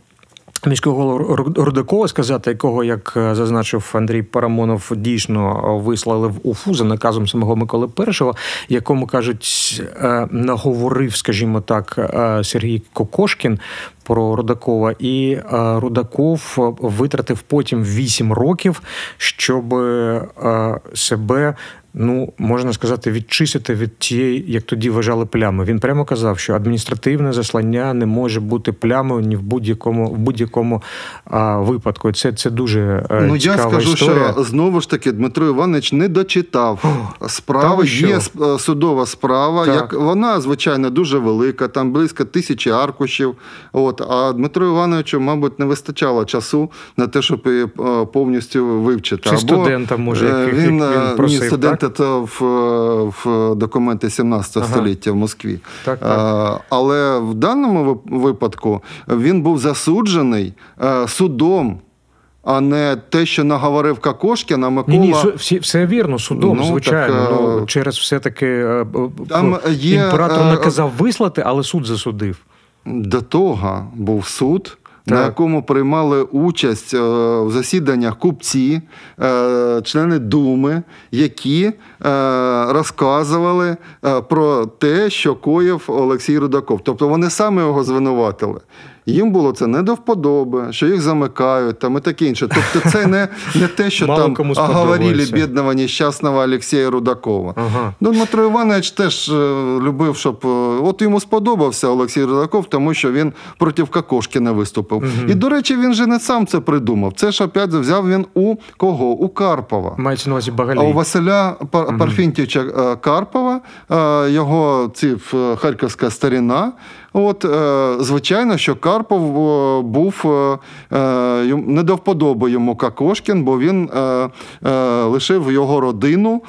Міського голову Рудакова сказати, якого, як е, зазначив Андрій Парамонов, дійсно е, вислали в Уфу за наказом самого Миколи І, якому кажуть, е, наговорив, скажімо так, Сергій Кокошкін про Рудакова, і Рудаков витратив потім 8 років, щоб себе ну можна сказати, відчистити від тієї, як тоді вважали плями. Він прямо казав, що адміністративне заслання не може бути плямою ні в будь-якому в будь-якому а, випадку. Це, це дуже е, Ну, я скажу, історія. що знову ж таки Дмитро Іванович не дочитав справи. ви? Є сп- судова справа. Так. Як вона, звичайно, дуже велика, там близько тисячі аркушів. От а Дмитро Івановичу, мабуть, не вистачало часу на те, щоб її е, повністю вивчити. Чи студента, може, е, яких- він, він е, просив, ні, то в, е, в документи 17 Ага. століття в Москві. Так, так. Е, Але в даному випадку він був засуджений е, судом. А не те, що наговорив Кокошкін, а Микола. Ні, ні, всі, все вірно, судом, Ну, звичайно. так, е, ну, через все-таки е, Там є, імператор е, наказав вислати, але суд засудив. До того був суд, на якому приймали участь е, в засіданнях купці, е, члени Думи, які е, розказували про те, що коїв Олексій Рудаков. Тобто вони саме його звинуватили. Їм було це не до вподоби, що їх замикають там і таке інше. Тобто, це не, не те, що Мало там кому бідного нещасного Олексія Рудакова. Ага. Ну, Дмитро Іванович теж е, любив, щоб е, от йому сподобався Олексій Рудаков, тому що він проти Кокошкіна виступив. І, до речі, він же не сам це придумав. Це ж опять взяв він у кого? У Карпова. Мається на увазі А у Василя Пар- Парфінтівича е, Карпова, його ці харківська старіна. От, е, звичайно, що Карпов е, був е, не до вподоби йому Какошкін, бо він лишив його родину,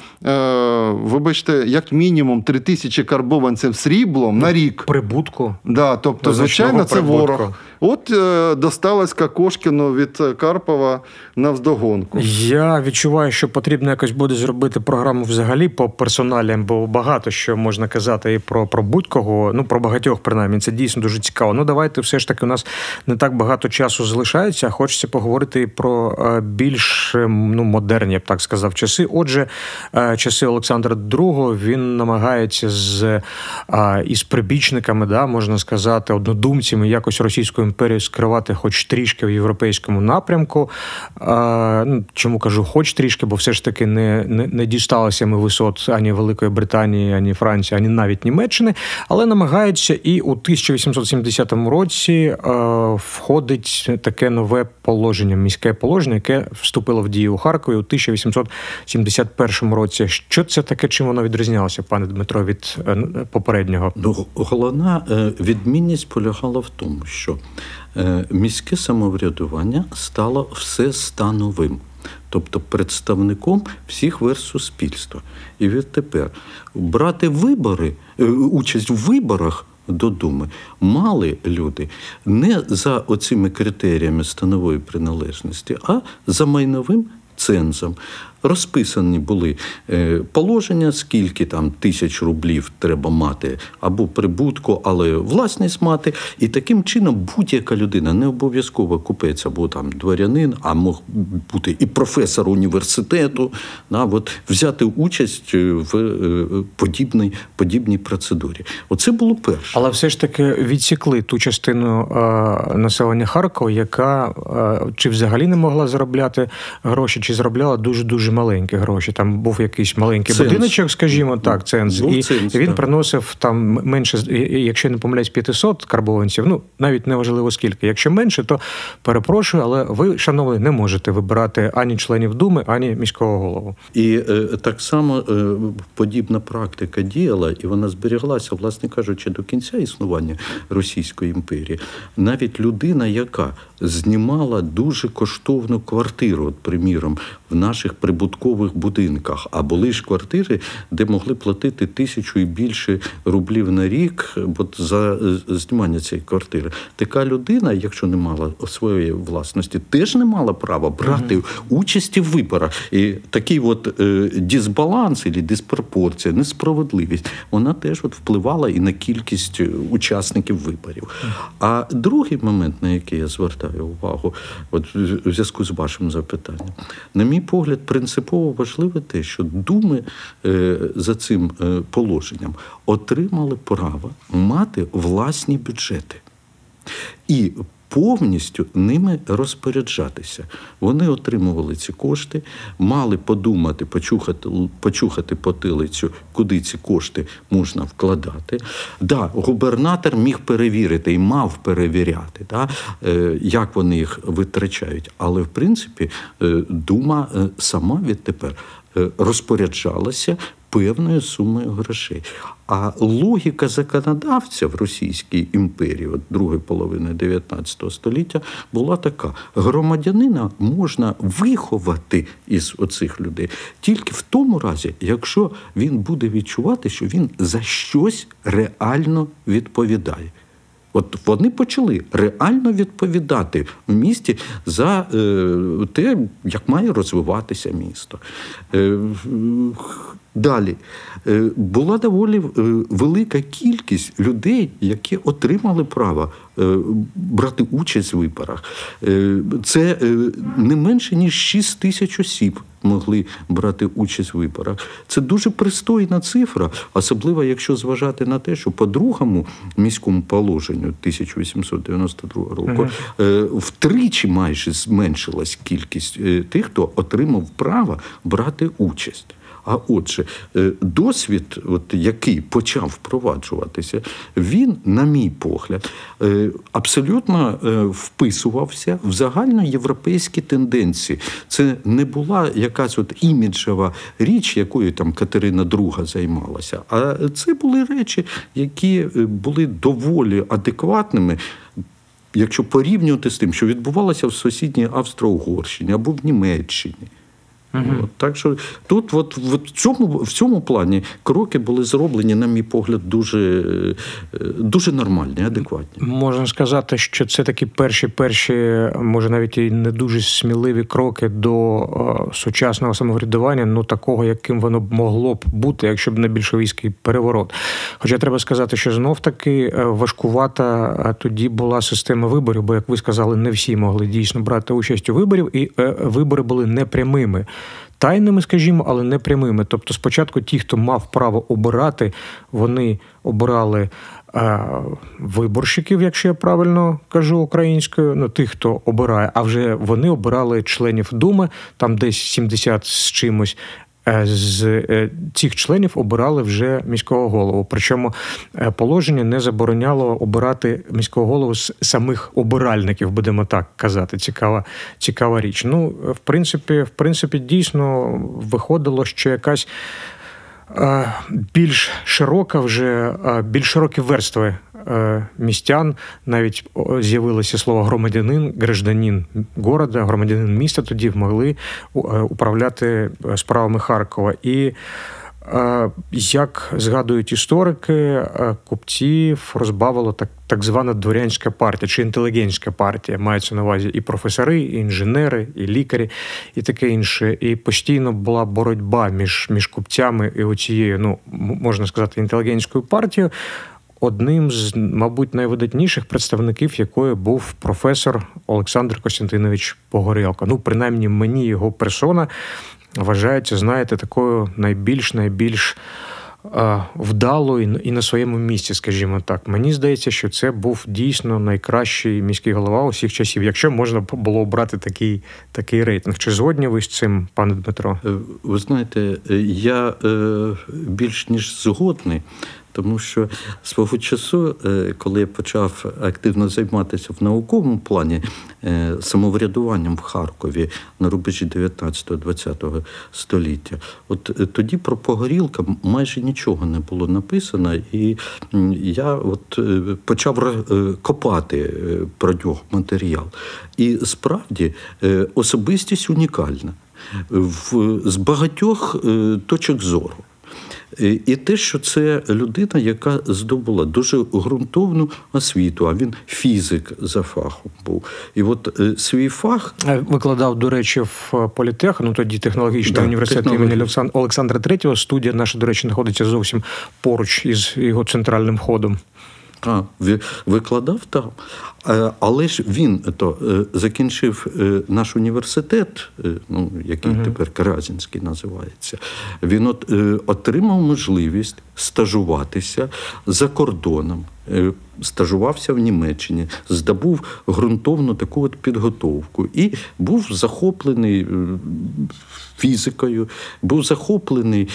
вибачте, як мінімум три тисячі карбованців сріблом на рік. Прибутку. Да, тобто, звичайно, це прибутку. ворог. От е, досталось Кокошкіну від Карпова навздогонку. Я відчуваю, що потрібно якось буде зробити програму взагалі по персоналіям, бо багато що можна казати і про, про будь-кого, ну про багатьох принаймні. Це дійсно дуже цікаво. Ну давайте все ж таки у нас не так багато часу залишається. Хочеться поговорити і про е, більш е, ну, модерні, я б так сказав, часи. Отже, часи Олександра II він намагається з із прибічниками, да, можна сказати, однодумцями якось Російську імперію скривати, хоч трішки в європейському напрямку. Ну, Чому кажу, хоч трішки, бо все ж таки не, не, не дісталося ми висот ані Великої Британії, ані Франції, ані навіть Німеччини, але намагаються і у 1870 році входить таке нове положення, міське положення, яке вступило в дію у Харкові у 1871 році. Що це таке, чим воно відрізнялося, пане Дмитро, від е, попереднього? Ну, головна е, відмінність полягала в тому, що е, міське самоврядування стало всестановим, тобто представником всіх верст суспільства. І відтепер брати вибори, е, участь в виборах. До Думи мали люди не за оцими критеріями станової приналежності, а за майновим цензом. Розписані були е, положення, скільки там тисяч рублів треба мати або прибутку, але власність мати. І таким чином будь-яка людина не обов'язково купець або там дворянин, а мог бути і професор університету, да, от, взяти участь в е, подібній, подібній процедурі. Оце було перше. Але все ж таки відсікли ту частину е, населення Харкова, яка е, чи взагалі не могла заробляти гроші, чи заробляла дуже дуже маленькі гроші. Там був якийсь маленький Ценз. будиночок, скажімо так, ценз, Був і ценз, він так. приносив там менше, якщо не помиляюсь, 500 карбованців. Ну навіть не важливо скільки. Якщо менше, то перепрошую, але ви, шановні, не можете вибирати ані членів думи, ані міського голову. І е, так само е, подібна практика діяла, і вона зберіглася, власне кажучи, до кінця існування Російської імперії. Навіть людина, яка знімала дуже коштовну квартиру, от, приміром, в наших прибуткових будинках, а були ж квартири, де могли платити тисячу і більше рублів на рік от, за е, знімання цієї квартири. Така людина, якщо не мала своєї власності, теж не мала права брати участі в виборах. І такий от е, дисбаланс, і диспропорція, несправедливість, вона теж от впливала і на кількість е, учасників виборів. А другий момент, на який я звертаю увагу, от в зв'язку з вашим запитанням, на мій погляд, принципово важливе те, що думи е, за цим е, положенням отримали право мати власні бюджети. І повністю ними розпоряджатися. Вони отримували ці кошти, мали подумати, почухати, почухати потилицю, куди ці кошти можна вкладати. Да, губернатор міг перевірити і мав перевіряти, да, е, як вони їх витрачають. Але в принципі е, дума е, сама відтепер розпоряджалася певною сумою грошей. А логіка законодавця в Російській імперії, от другої половини 19 століття, була така: громадянина можна виховати із оцих людей тільки в тому разі, якщо він буде відчувати, що він за щось реально відповідає. От вони почали реально відповідати в місті за е, те, як має розвиватися місто. Далі Е, була доволі е, велика кількість людей, які отримали право е, брати участь в виборах. Це не менше ніж 6 тисяч осіб могли брати участь в виборах. Це дуже пристойна цифра, особливо якщо зважати на те, що по другому міському положенню 1892 року втричі майже зменшилась кількість тих, хто отримав право брати участь. А отже, е, досвід, от, який почав впроваджуватися, він, на мій погляд, е, абсолютно е, вписувався в загальноєвропейські тенденції. Це не була якась от іміджева річ, якою там Катерина II займалася, а це були речі, які були доволі адекватними. Якщо порівнювати з тим, що відбувалося в сусідній Австро-Угорщині або в Німеччині. От, так що тут, от, в, цьому, в цьому плані, кроки були зроблені, на мій погляд, дуже, е, дуже нормальні, адекватні. Можна сказати, що це такі перші, перші, може навіть і не дуже сміливі кроки до е, сучасного самоврядування, ну такого, яким воно б могло б бути, якщо б не більшовицький переворот. Хоча треба сказати, що знов таки е, важкувата тоді була система виборів, бо як ви сказали, не всі могли дійсно брати участь у виборів, і е, вибори були непрямими. Тайними, скажімо, але не прямими. Тобто, спочатку ті, хто мав право обирати, вони обирали е, виборщиків, якщо я правильно кажу українською, ну тих, хто обирає, а вже вони обирали членів Думи, там десь 70 з чимось. Е, З е, цих членів обирали вже міського голову. Причому е, положення не забороняло обирати міського голову з самих обиральників, будемо так казати. Цікава, цікава річ. Ну, в принципі, в принципі, дійсно виходило, що якась більш широка вже більш широкі верстви містян. Навіть з'явилося слово громадянин, гражданин города, громадянин міста тоді могли е, управляти е, справами Харкова. І Е, як згадують історики, е, купців розбавила так так звана дворянська партія чи інтелігентська партія. Мається на увазі і професори, і інженери, і лікарі, і таке інше. І постійно була боротьба між між купцями і оцією, ну можна сказати, інтелігентською партією. Одним з, мабуть, найвидатніших представників якої був професор Олександр Костянтинович Погорєлко. Ну, принаймні, мені його персона вважається, знаєте, такою найбільш найбільш вдалою і на своєму місці, скажімо так. Мені здається, що це був дійсно найкращий міський голова усіх часів, якщо можна було обрати такий такий рейтинг. Чи згодні ви з цим, пане Дмитро? Е, ви знаєте, е, я е, більш ніж згодний. Тому що свого часу, е, коли я почав активно займатися в науковому плані е, самоврядуванням в Харкові на рубежі 19-20 століття, от е, тоді про Погорілка майже нічого не було написано, і я от почав копати про нього матеріал. І справді особистість унікальна в з багатьох точок зору. І те, що це людина, яка здобула дуже ґрунтовну освіту, а він фізик за фахом був. І от е, свій фах е, викладав, до речі, в політех, ну тоді технологічний да, університет технологічний. імені Олександра Третього. Студія наша, до речі, знаходиться зовсім поруч із його центральним ходом. А, викладав там. Е, але ж він то е, закінчив е, наш університет, ну який uh тепер Каразінський називається. Він от отримав можливість стажуватися за кордоном. Стажувався в Німеччині, здобув ґрунтовну таку от підготовку і був захоплений фізикою, був захоплений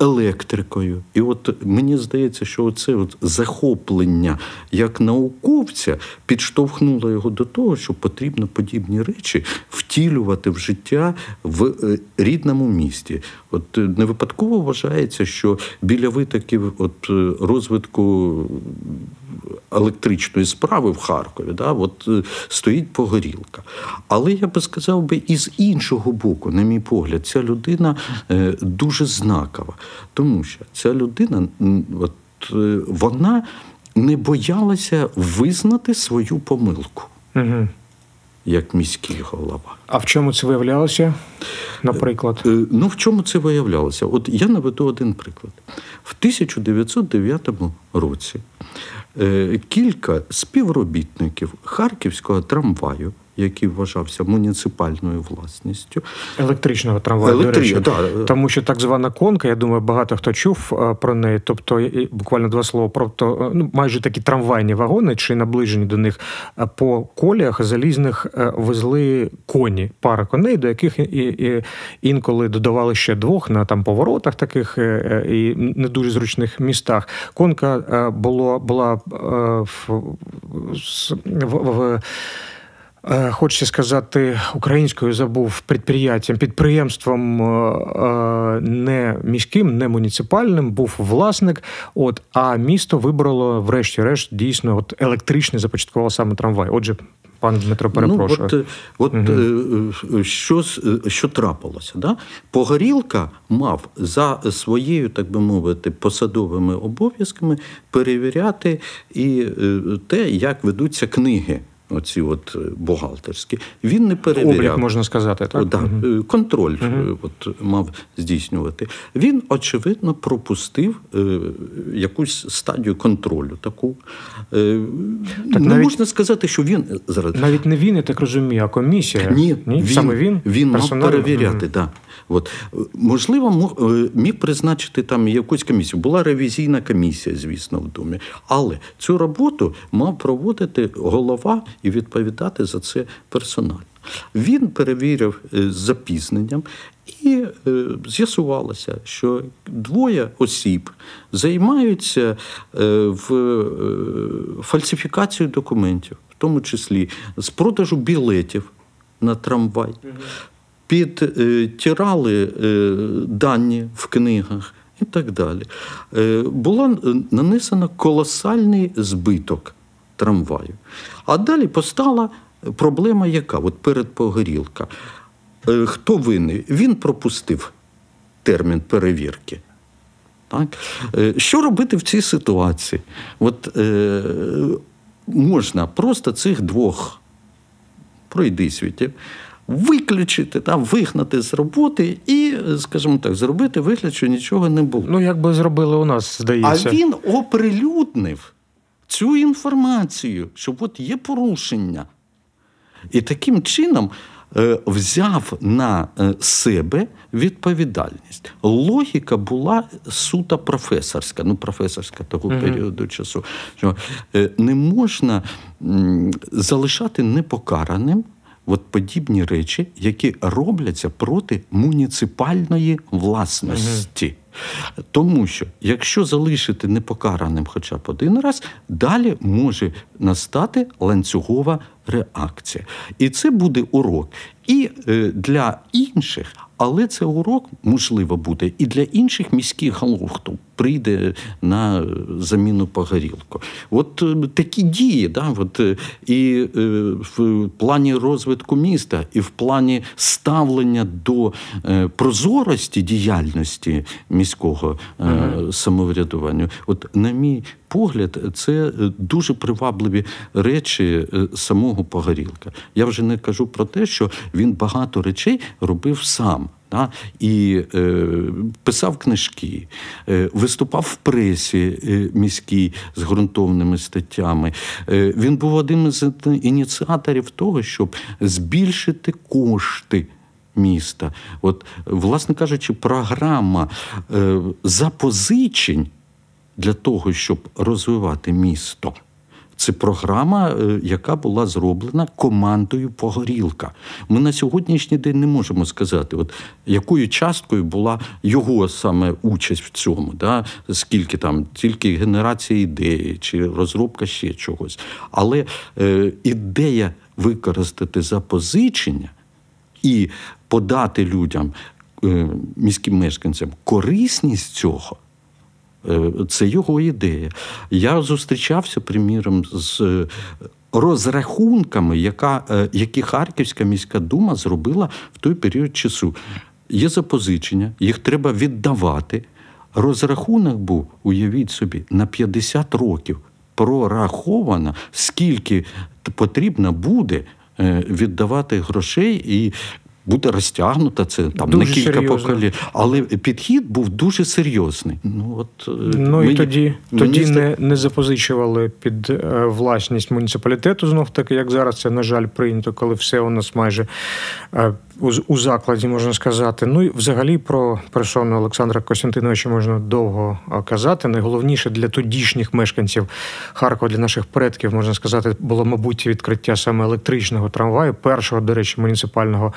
електрикою. І от мені здається, що це захоплення як науковця підштовхнуло його до того, що потрібно подібні речі втілювати в життя в е, рідному місті. От е, не випадково вважається, що біля витоків от е, розвитку електричної справи в Харкові, да, от стоїть погорілка. Але я би сказав би, і з іншого боку, на мій погляд, ця людина дуже знакова, тому що ця людина, от вона не боялася визнати свою помилку. Угу. Як міський голова. А в чому це виявлялося, наприклад? Е, е, ну, в чому це виявлялося? От я наведу один приклад. В 1909 році е, кілька співробітників харківського трамваю який вважався муніципальною власністю. Електричного трамваю, Електричного, до речі. Да. Тому що так звана конка, я думаю, багато хто чув е, про неї. Тобто, буквально два слова про то, е, ну, майже такі трамвайні вагони, чи наближені до них е, по коліях залізних везли коні, пара коней, до яких і, і інколи додавали ще двох на там поворотах таких і не дуже зручних містах. Конка було була в, в, в хочеться сказати, українською забув підприємством, підприємством е, е, не міським, не муніципальним, був власник. От а місто вибрало, врешті-решт, дійсно от електричний започаткував саме трамвай. Отже, пан Дмитро перепрошую. Ну, От, от угу. що що трапилося? Да? Погорілка мав за своєю, так би мовити, посадовими обов'язками перевіряти і те, як ведуться книги оці от е, бухгалтерські, він не перевіряв. Облік, можна сказати, так? Да, угу. Контроль угу. от, мав здійснювати. Він, очевидно, пропустив е, якусь стадію контролю таку. Е, так Не навіть, можна сказати, що він зараз. Навіть не він, я так розумію, а комісія. Ні, Ні? Він, Саме він Він мав перевіряти. Угу. От. Можливо, міг призначити там якусь комісію. Була ревізійна комісія, звісно, в домі. Але цю роботу мав проводити голова і відповідати за це персонально. Він перевірив е, з запізненням, і е, з'ясувалося, що двоє осіб займаються е, в фальсифікацією документів, в тому числі з продажу білетів на трамвай, підтирали дані в книгах і так далі. Було нанесено колосальний збиток трамваю. А далі постала проблема, яка от перед погорілка. Е, хто винний? Він пропустив термін перевірки. Так? Е, Що робити в цій ситуації? От е, можна просто цих двох пройдисвітів виключити, та, вигнати з роботи і, скажімо так, зробити вигляд, що нічого не було. Ну, як би зробили у нас, здається. А він оприлюднив цю інформацію, що от є порушення. І таким чином е, взяв на е, себе відповідальність. Логіка була суто професорська, ну професорська того періоду часу, що е, не можна залишати непокараним. От подібні речі, які робляться проти муніципальної власності. Тому що якщо залишити непокараним хоча б один раз, далі може настати ланцюгова реакція. І це буде урок і е, для інших, але це урок можливо буде і для інших міських голов, хто прийде на заміну погорілку. От е, такі дії, да, от, е, і в плані розвитку міста, і в плані ставлення до прозорості діяльності міського е, самоврядування. От, на мій погляд, це дуже привабливі речі самого Погорілка. Я вже не кажу про те, що він багато речей робив сам. Да? І е, писав книжки, е, виступав в пресі е, міській з ґрунтовними статтями. Е, він був одним із ініціаторів того, щоб збільшити кошти міста. От, власне кажучи, програма е, запозичень для того, щоб розвивати місто. Це програма, е, яка була зроблена командою Погорілка. Ми на сьогоднішній день не можемо сказати, от якою часткою була його саме участь в цьому, да? скільки там, тільки генерація ідеї чи розробка ще чогось. Але е, ідея використати запозичення і подати людям, е, міським мешканцям, корисність цього. Е, Це його ідея. Я зустрічався, приміром, з е, розрахунками, яка, е, які Харківська міська дума зробила в той період часу. Є запозичення, їх треба віддавати. Розрахунок був, уявіть собі, на 50 років прораховано, скільки потрібно буде віддавати грошей і. Буде розтягнута це там Дуже на кілька серйозно. поколінь. Але підхід був дуже серйозний. Ну от ну Ну і тоді, мені тоді зда- не, не запозичували під е, власність муніципалітету, знов таки, як зараз це, на жаль, прийнято, коли все у нас майже е, у, у закладі, можна сказати. Ну і взагалі про персону Олександра Костянтиновича можна довго казати. Найголовніше для тодішніх мешканців Харкова, для наших предків, можна сказати, було, мабуть, відкриття саме електричного трамваю, першого, до речі, муніципального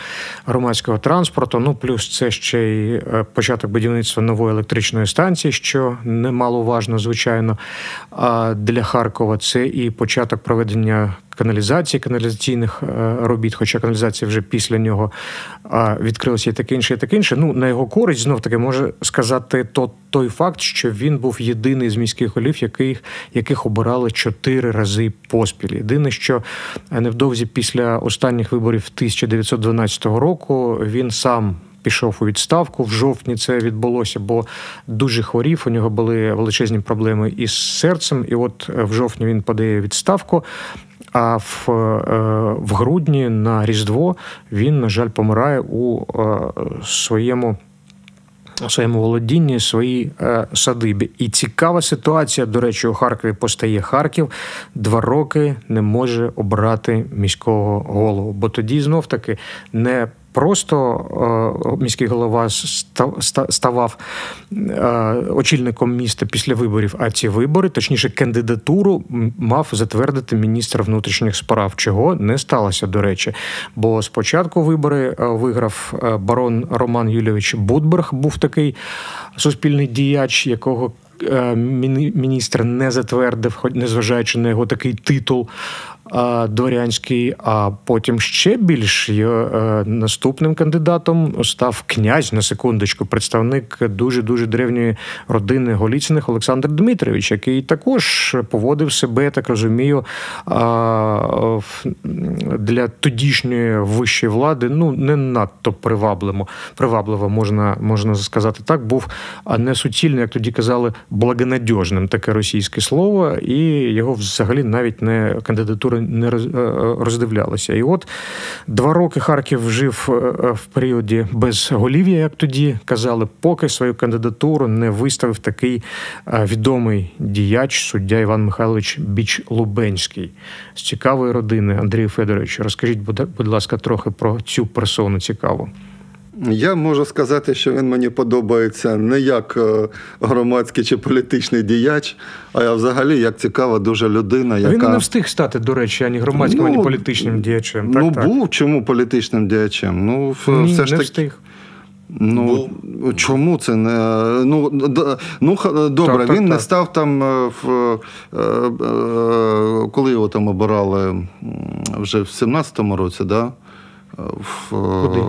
громадського транспорту. Ну, плюс це ще й е, початок будівництва нової електричної станції, що немаловажно, звичайно. Для Харкова це і початок проведення каналізації, каналізаційних е, робіт, хоча каналізація вже після нього відкрилася і таке інше, і таке інше. Ну, на його користь знов таки може сказати то, той факт, що він був єдиний з міських голів, яких, яких обирали чотири рази поспіль. Єдине, що е, невдовзі після останніх виборів 1912 року він сам. Пішов у відставку в жовтні. Це відбулося, бо дуже хворів. У нього були величезні проблеми із серцем. І от е, в жовтні він подає відставку. А в, е, в грудні на Різдво він, на жаль, помирає у е, своєму. Своєму володінні своїй е, садибі. І цікава ситуація, до речі, у Харкові постає Харків. Два роки не може обрати міського голову. Бо тоді знов таки не просто е, міський голова ста- ста- ставав е, очільником міста після виборів, а ці вибори, точніше, кандидатуру мав затвердити міністр внутрішніх справ, чого не сталося, до речі. Бо спочатку вибори е, виграв барон Роман Юлійович Будберг, був такий суспільний діяч, якого міністр не затвердив, хоч незважаючи на його такий титул. Дворянський, а потім ще більш е, наступним кандидатом став князь на секундочку, представник дуже дуже древньої родини Голіциних Олександр Дмитрович, який також поводив себе, так розумію, для тодішньої вищої влади ну не надто привабливо, привабливо можна, можна сказати так. Був не суцільно, як тоді казали, благонадіжним таке російське слово, і його взагалі навіть не кандидатури не е, роздивлялися. І от два роки Харків жив е, е, в періоді безголів'я, як тоді казали, поки свою кандидатуру не виставив такий е, відомий діяч, суддя Іван Михайлович Біч Лубенський з цікавої родини. Андрію Федоровичу, розкажіть, будь ласка, трохи про цю персону цікаву. Я можу сказати, що він мені подобається не як е, громадський чи політичний діяч, а взагалі як цікава дуже людина, яка Він не встиг стати, до речі, ані громадським, ані Ну, політичним діячем. Так, ну так. був чому політичним діячем? Ну Ні, все ж не таки. встиг. Ну чому це не ну д- ну добре? Так, так, він не так. став там в е, е, коли його там обирали вже в 17-му році, да? В, Куди?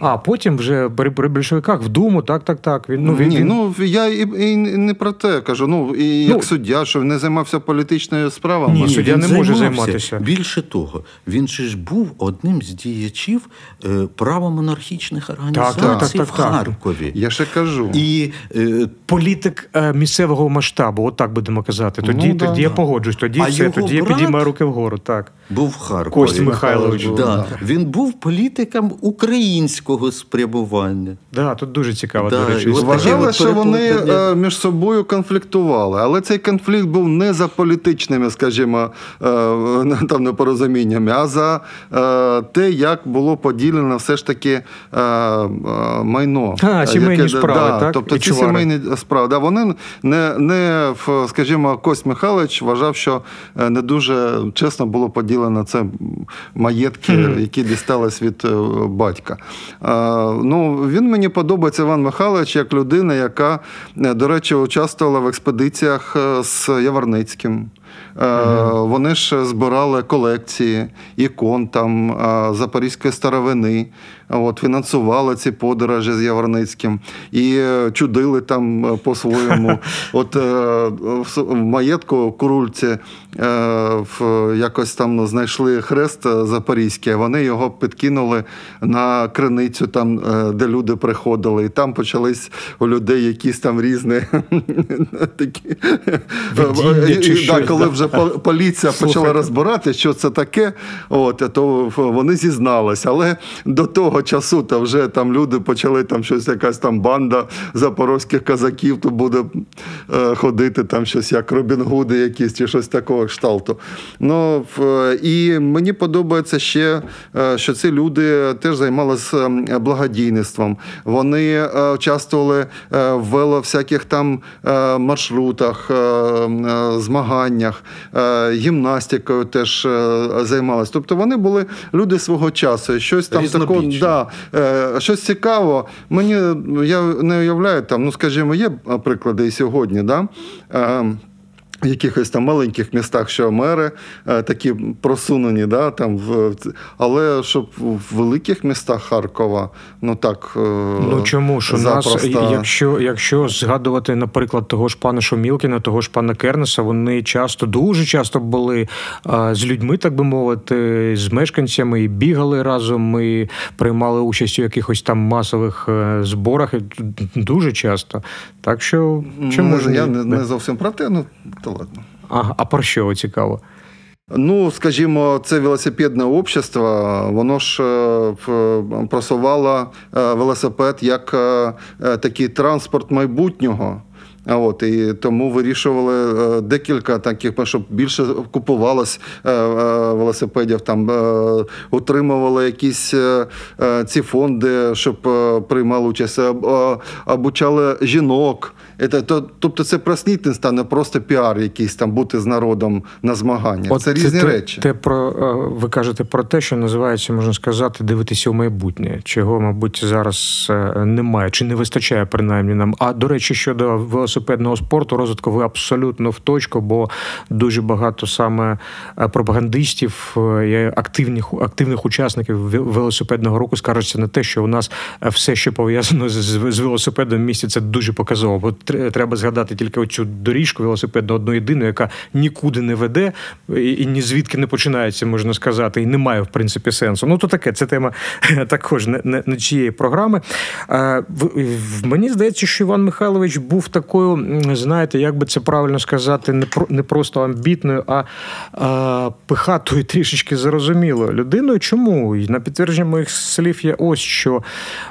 А потім вже при, при більшовиках в Думу, так, так, так. Він, ну, він, Ні, він- ну я і, і не про те кажу. Ну і Ну, як суддя, що не займався політичною справами. Ні, суддя не може займався. займатися. Більше того, він же ж був одним з діячів е, правомонархічних організацій так, так, так, в так. Харкові. Я ще кажу. І е, політик е, місцевого масштабу, отак будемо казати. Тоді, Ну, да, тоді я да. погоджусь, тоді А все, його тоді я підіймаю руки вгору. Так. був в Харкові. Кость Михайлович. Да. да. Він був політиком українського спрямування. Да, тут дуже цікаво, Да, до речі. Вважали, от що вони е, між собою конфліктували, але цей конфлікт був не за політичними, скажімо, е, там непорозуміннями, а за е, те, як було поділено все ж таки е, е, майно. А, сімейні Яке- справи, да, так? Тобто І ці сімейні справи. Да, вони не, не в- скажімо, Кость Михайлович вважав, що не дуже чесно було поділено це маєтки, які дістались від батька. Е, Ну, він мені подобається Іван Михайлович як людина, яка, е, до речі, участвувала в експедиціях е, з Яворницьким. Е, Вони ж збирали колекції ікон там запорізької старовини, от, фінансували ці подорожі з Яворницьким і е, чудили там е, по-своєму. [laughs] От е, в маєтку Курульці в, якось там знайшли хрест запорізький, вони його підкинули на криницю, там, де люди приходили. І там почались у людей якісь там різні [laughs] такі. Да, коли вже поліція почала розбирати, що це таке, от, то вони зізналися. Але до того часу та вже там люди почали там щось, якась там банда запорозьких казаків, то буде е, ходити там щось як Робін Гуди якісь чи щось такого кшталту. Ну, і мені подобається ще, е, що ці люди теж займалися ем, благодійництвом. Вони е, участвували е, в всяких там маршрутах, змаганнях, гімнастикою теж займалися. Тобто вони були люди свого часу. Щось там такого. Да, е, щось цікаво. Мені я не уявляю там, ну скажімо, є приклади і сьогодні, да? Е, в якихось там маленьких містах, що мери е, такі просунені, да, там, в, але щоб в великих містах Харкова, ну так. е, Ну чому ж у нас, якщо, якщо згадувати, наприклад, того ж пана Шомілкіна, того ж пана Кернеса, вони часто, дуже часто були а, з людьми, так би мовити, з мешканцями, і бігали разом, і приймали участь у якихось там масових е, зборах. Дуже часто. Так що чому Ну, ж я не, не зовсім про те, ну то ладно. А, а про що цікаво? Ну, скажімо, це велосипедне общество, воно ж е, просувало е, велосипед як е, такий транспорт майбутнього. А От, і тому вирішували е, декілька таких, щоб більше купувалось е, е, велосипедів, там утримували якісь ці фонди, щоб приймали участь, обучали жінок. То, тобто це просвітництво, а не просто піар якийсь там бути з народом на змагання. це різні те, речі. Те про ви кажете про те, що називається, можна сказати, дивитися у майбутнє, чого, мабуть, зараз немає, чи не вистачає принаймні нам. А до речі, щодо велосипедів, велосипедного спорту, розвитку ви абсолютно в точку, бо дуже багато саме е, пропагандистів е, і активних активних учасників велосипедного руху скаржаться на те, що у нас е, все, що пов'язано з, з, велосипедом в місті, це дуже показово. Бо треба згадати тільки оцю доріжку велосипедну одну єдину, яка нікуди не веде і, і ні звідки не починається, можна сказати, і немає в принципі сенсу. Ну то таке, це тема [laughs] також не, не, не чиєї програми. Е, в- в- мені здається, що Іван Михайлович був такою, м, знаєте, як би це правильно сказати, не про не просто амбітною, а, а пихатою [laughs] трішечки зрозумілою людиною. Чому? І на підтвердження моїх слів я ось що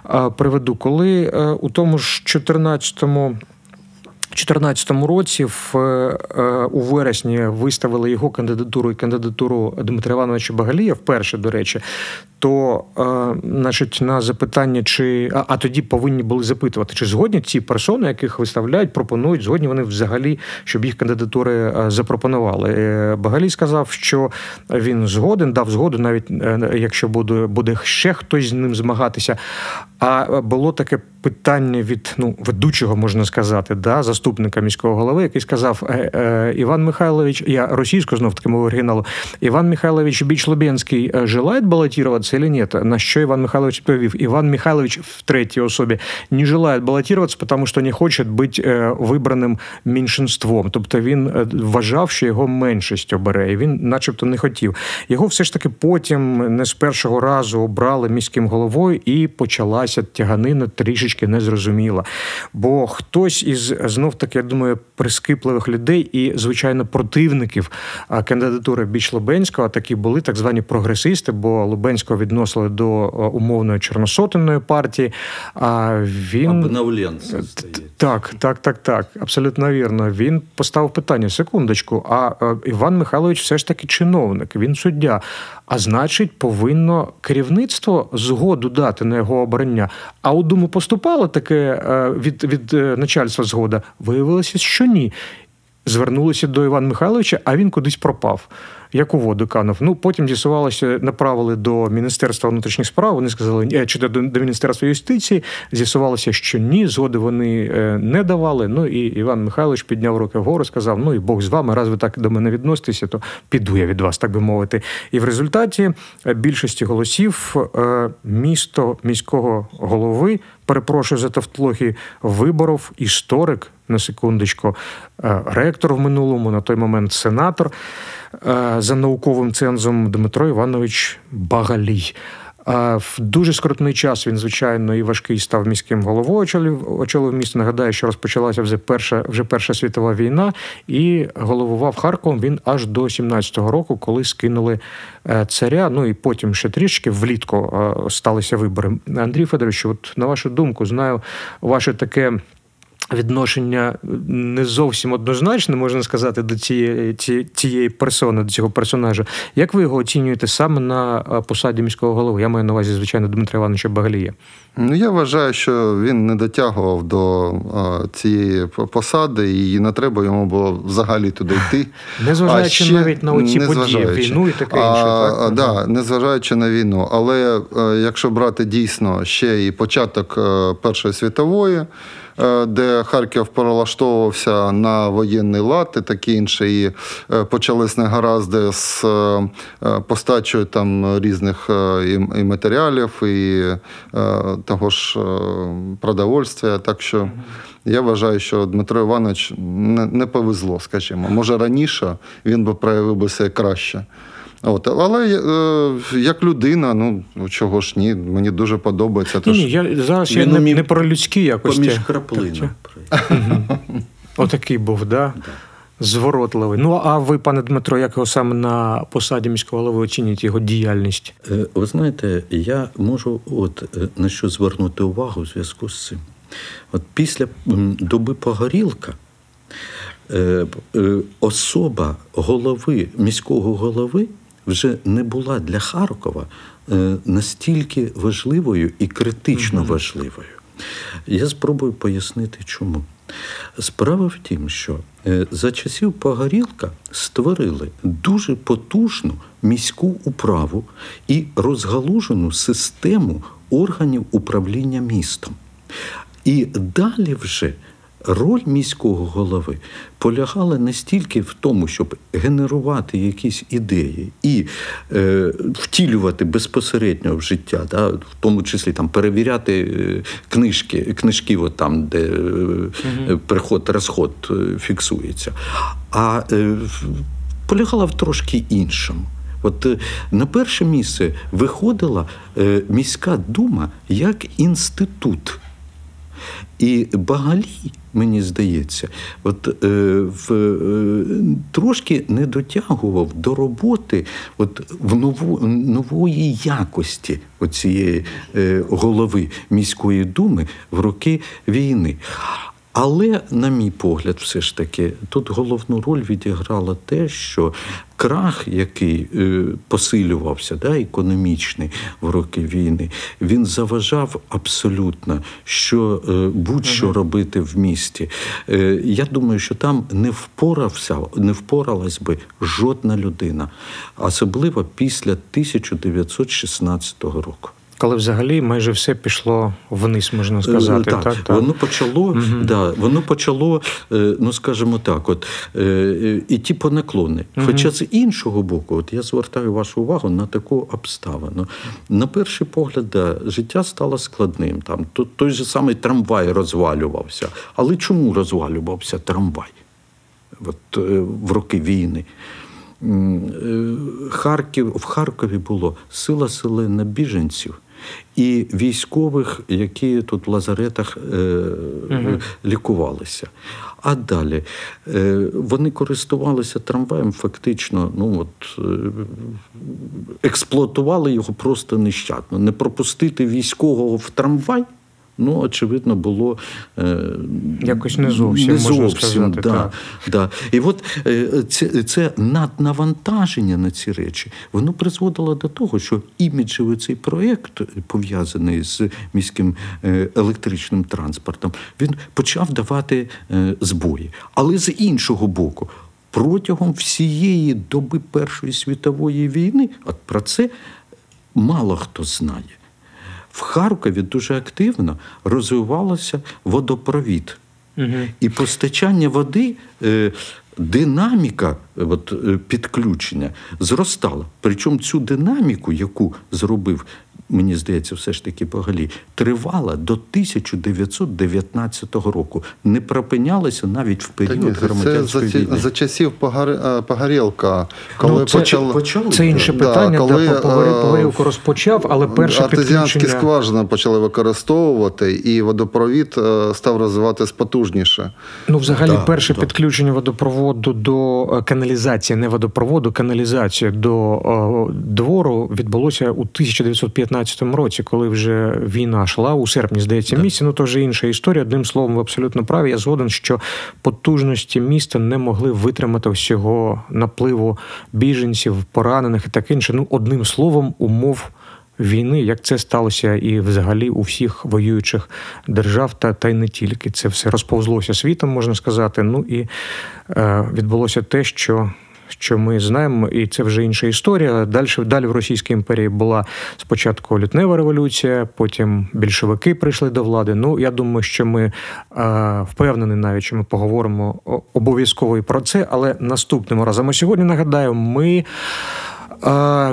а, приведу. Коли е, у тому ж 14-му 2014 році, в, е, у вересні, виставили його кандидатуру і кандидатуру Дмитра Івановича Багалія вперше, до речі, то е, значить, на запитання, чи а, а тоді повинні були запитувати, чи згодні ці персони, яких виставляють, пропонують, згодні вони взагалі, щоб їх кандидатури е, запропонували. Е, Багалій сказав, що він згоден, дав згоду, навіть якщо буде, буде ще хтось з ним змагатися. А було таке питання від ну, ведучого, можна сказати, да, заступника міського голови, який сказав: Іван Михайлович, я російською знов таки мовою оригіналу, Іван Михайлович Біч Лубенський е, желает баллотироваться или нет? На що Іван Михайлович відповів? Іван Михайлович в третій особі не желает баллотироваться, потому що не хоче бути е, вибраним меншинством. Тобто він е, вважав, що його меншість обере, і він, начебто, не хотів. Його все ж таки потім не з першого разу обрали міським головою, і почалася тяганина трішечки незрозуміла. Бо хтось із знов таки, я думаю, прискіпливих людей і, звичайно, противників кандидатури Біч Лубенського такі були так звані прогресисти, бо Лубенського відносили до умовної чорносотенної партії. А він Обновленці, Так, так, так, так, абсолютно вірно. Він поставив питання: секундочку. А е, Іван Михайлович все ж таки чиновник, він суддя. А значить, повинно керівництво згоду дати на його обрання. А у думу поступало таке е, від, від е, начальства згода. Виявилося, що ні. Звернулися до Івана Михайловича, а він кудись пропав. Як у воду канув. Ну потім з'ясувалося, направили до Міністерства внутрішніх справ. Вони сказали, е, чи до, до Міністерства юстиції. З'ясувалося, що ні, згоди вони е, не давали. Ну і Іван Михайлович підняв руки вгору, сказав: Ну і Бог з вами, раз ви так до мене відноситеся, то піду я від вас, так би мовити. І в результаті е, більшості голосів місто міського голови, перепрошую за тавтологію, виборов історик на секундочку, е, ректор в минулому, на той момент сенатор е, за науковим цензом Дмитро Іванович Багалій. Е, В дуже скоротний час він, звичайно, і важкий став міським головою. Очолив, місто. Нагадаю, що розпочалася вже перша, вже Перша світова війна, і головував Харковом він аж до 17-го року, коли скинули царя. Ну і потім ще трішки влітку сталися вибори. Андрій Федорович, от на вашу думку, знаю ваше таке. Відношення не зовсім однозначне, можна сказати, до цієї, ці- цієї персони, до цього персонажа. Як ви його оцінюєте саме на е, посаді міського голови? Я маю на увазі, звичайно, Дмитра Івановича Багалія. Ну, я вважаю, що він не дотягував до а, цієї посади, і не треба йому було взагалі туди йти. [laughs] Незважаючи ще- навіть на оці події, війну і таке інше. Так? а, да, незважаючи на війну. Але е, якщо брати дійсно ще і початок е, Першої світової, е, де Харків перелаштовувався на воєнний лад і таке інше, і е, почались негаразди з е, е, постачою там різних е, і, матеріалів, і е, того ж е, продовольствя. Так що я вважаю, що Дмитро Іванович не, не повезло, скажімо. Може, раніше він би проявив би себе краще. От, але е, як людина, ну чого ж ні, мені дуже подобається. Ні, Тож, ні, я зараз я не, не про людські якості. Поміж краплинами. Отакий був, да? Зворотливий. Ну а ви, пане Дмитро, як його саме на посаді міського голови оцінюєте його діяльність? Е, Ви знаєте, я можу от е, на що звернути увагу в зв'язку з цим. От після доби Погорілка е, особа голови, міського голови вже не була для Харкова е, настільки важливою і критично важливою. Я спробую пояснити, чому. Справа в тім, що е, за часів Погорілка створили дуже потужну міську управу і розгалужену систему органів управління містом. І далі вже Роль міського голови полягала не стільки в тому, щоб генерувати якісь ідеї і е, втілювати безпосередньо в життя, да, в тому числі там перевіряти е, книжки, книжки, от там, де е, приход, розход е, фіксується, а е, полягала в трошки іншому. От е, на перше місце виходила е, міська дума як інститут. І Багалій, мені здається, от, е, в, е, трошки не дотягував до роботи от, в нову, нової якості цієї е, голови міської думи в роки війни. Але, на мій погляд, все ж таки, тут головну роль відіграло те, що крах, який е, посилювався, да, економічний в роки війни, він заважав абсолютно, що е, будь-що робити в місті. Е, я думаю, що там не впорався, не впоралась би жодна людина, особливо після 1916 року. Коли взагалі майже все пішло вниз, можна сказати. Е, Так, так, так. воно почало, да, воно почало, е, ну скажімо так, от е, іти по наклони. Хоча з іншого боку, от я звертаю вашу увагу на таку обставину. На перший погляд, да, життя стало складним. Там той же самий трамвай розвалювався. Але чому розвалювався трамвай? От, в роки війни. Харків, в Харкові було сила селена біженців і військових, які тут в лазаретах е, лікувалися. А далі е, вони користувалися трамваєм, фактично, ну от е, експлуатували його просто нещадно. Не пропустити військового в трамвай. Ну, очевидно, було е, Якось не зовсім, не можна сказати, да, так. Да. І от е, це, це наднавантаження на ці речі, воно призводило до того, що іміджевий цей проєкт, пов'язаний з міським е, електричним транспортом, він почав давати збої. Але з іншого боку, протягом всієї доби Першої світової війни, от про це мало хто знає. В Харкові дуже активно розвивалося водопровід. І постачання води, е, динаміка от, е, підключення зростала. Причому цю динаміку, яку зробив, мені здається, все ж таки Погалі, тривала до 1919 року. Не припинялася навіть в Та ні, період це, громадянської за, за часів Погар- е, Погорєлка, коли Ну, це- почали... почали, Це інше Да, питання, коли, де е, розпочав, але перше Артезіанські підключення... скважини почали використовувати, і водопровід е, став розвиватись потужніше. Ну, взагалі, Так, перше так. підключення водопроводу до е, каналізації, не водопроводу, каналізації до е, двору відбулося у 1915 році, коли вже війна йшла у серпні, здається, місяці. Ну то вже інша історія. Одним словом, ви абсолютно праві. Я згоден, що потужності міста не могли витримати всього напливу біженців, поранених і таке інше. Ну, одним словом, умов. Війни, як це сталося і взагалі у всіх воюючих держав, та, та й не тільки це все розповзлося світом, можна сказати. Ну і е, відбулося те, що. Що ми знаємо, і це вже інша історія. Далі далі в Російській імперії була спочатку лютнева революція, потім більшовики прийшли до влади. Ну я думаю, що ми е, впевнені навіть, що ми поговоримо обов'язково і про це. Але наступним разом. А сьогодні нагадаю, ми.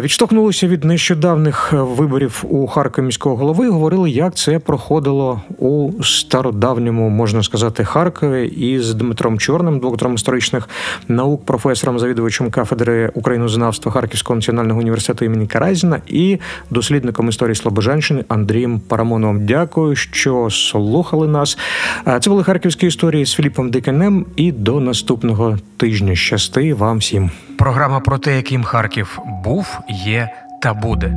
Відштовхнулися від нещодавних е, виборів у Харкові міського голови. Говорили, як це проходило у стародавньому, можна сказати, Харкові із Дмитром Чорним, доктором історичних наук, професором, завідувачем кафедри українознавства Харківського національного університету імені Каразіна і дослідником історії Слобожанщини Андрієм Парамоновим. Дякую, що слухали нас. Це були харківські історії з Філіпом Диканем. І до наступного тижня. Щасти вам всім. Програма про те, яким Харків був, є та буде.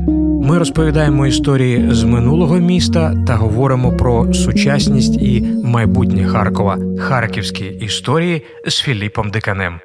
Ми розповідаємо історії з минулого міста та говоримо про сучасність і майбутнє Харкова. Харківські історії з Філіпом Диканем.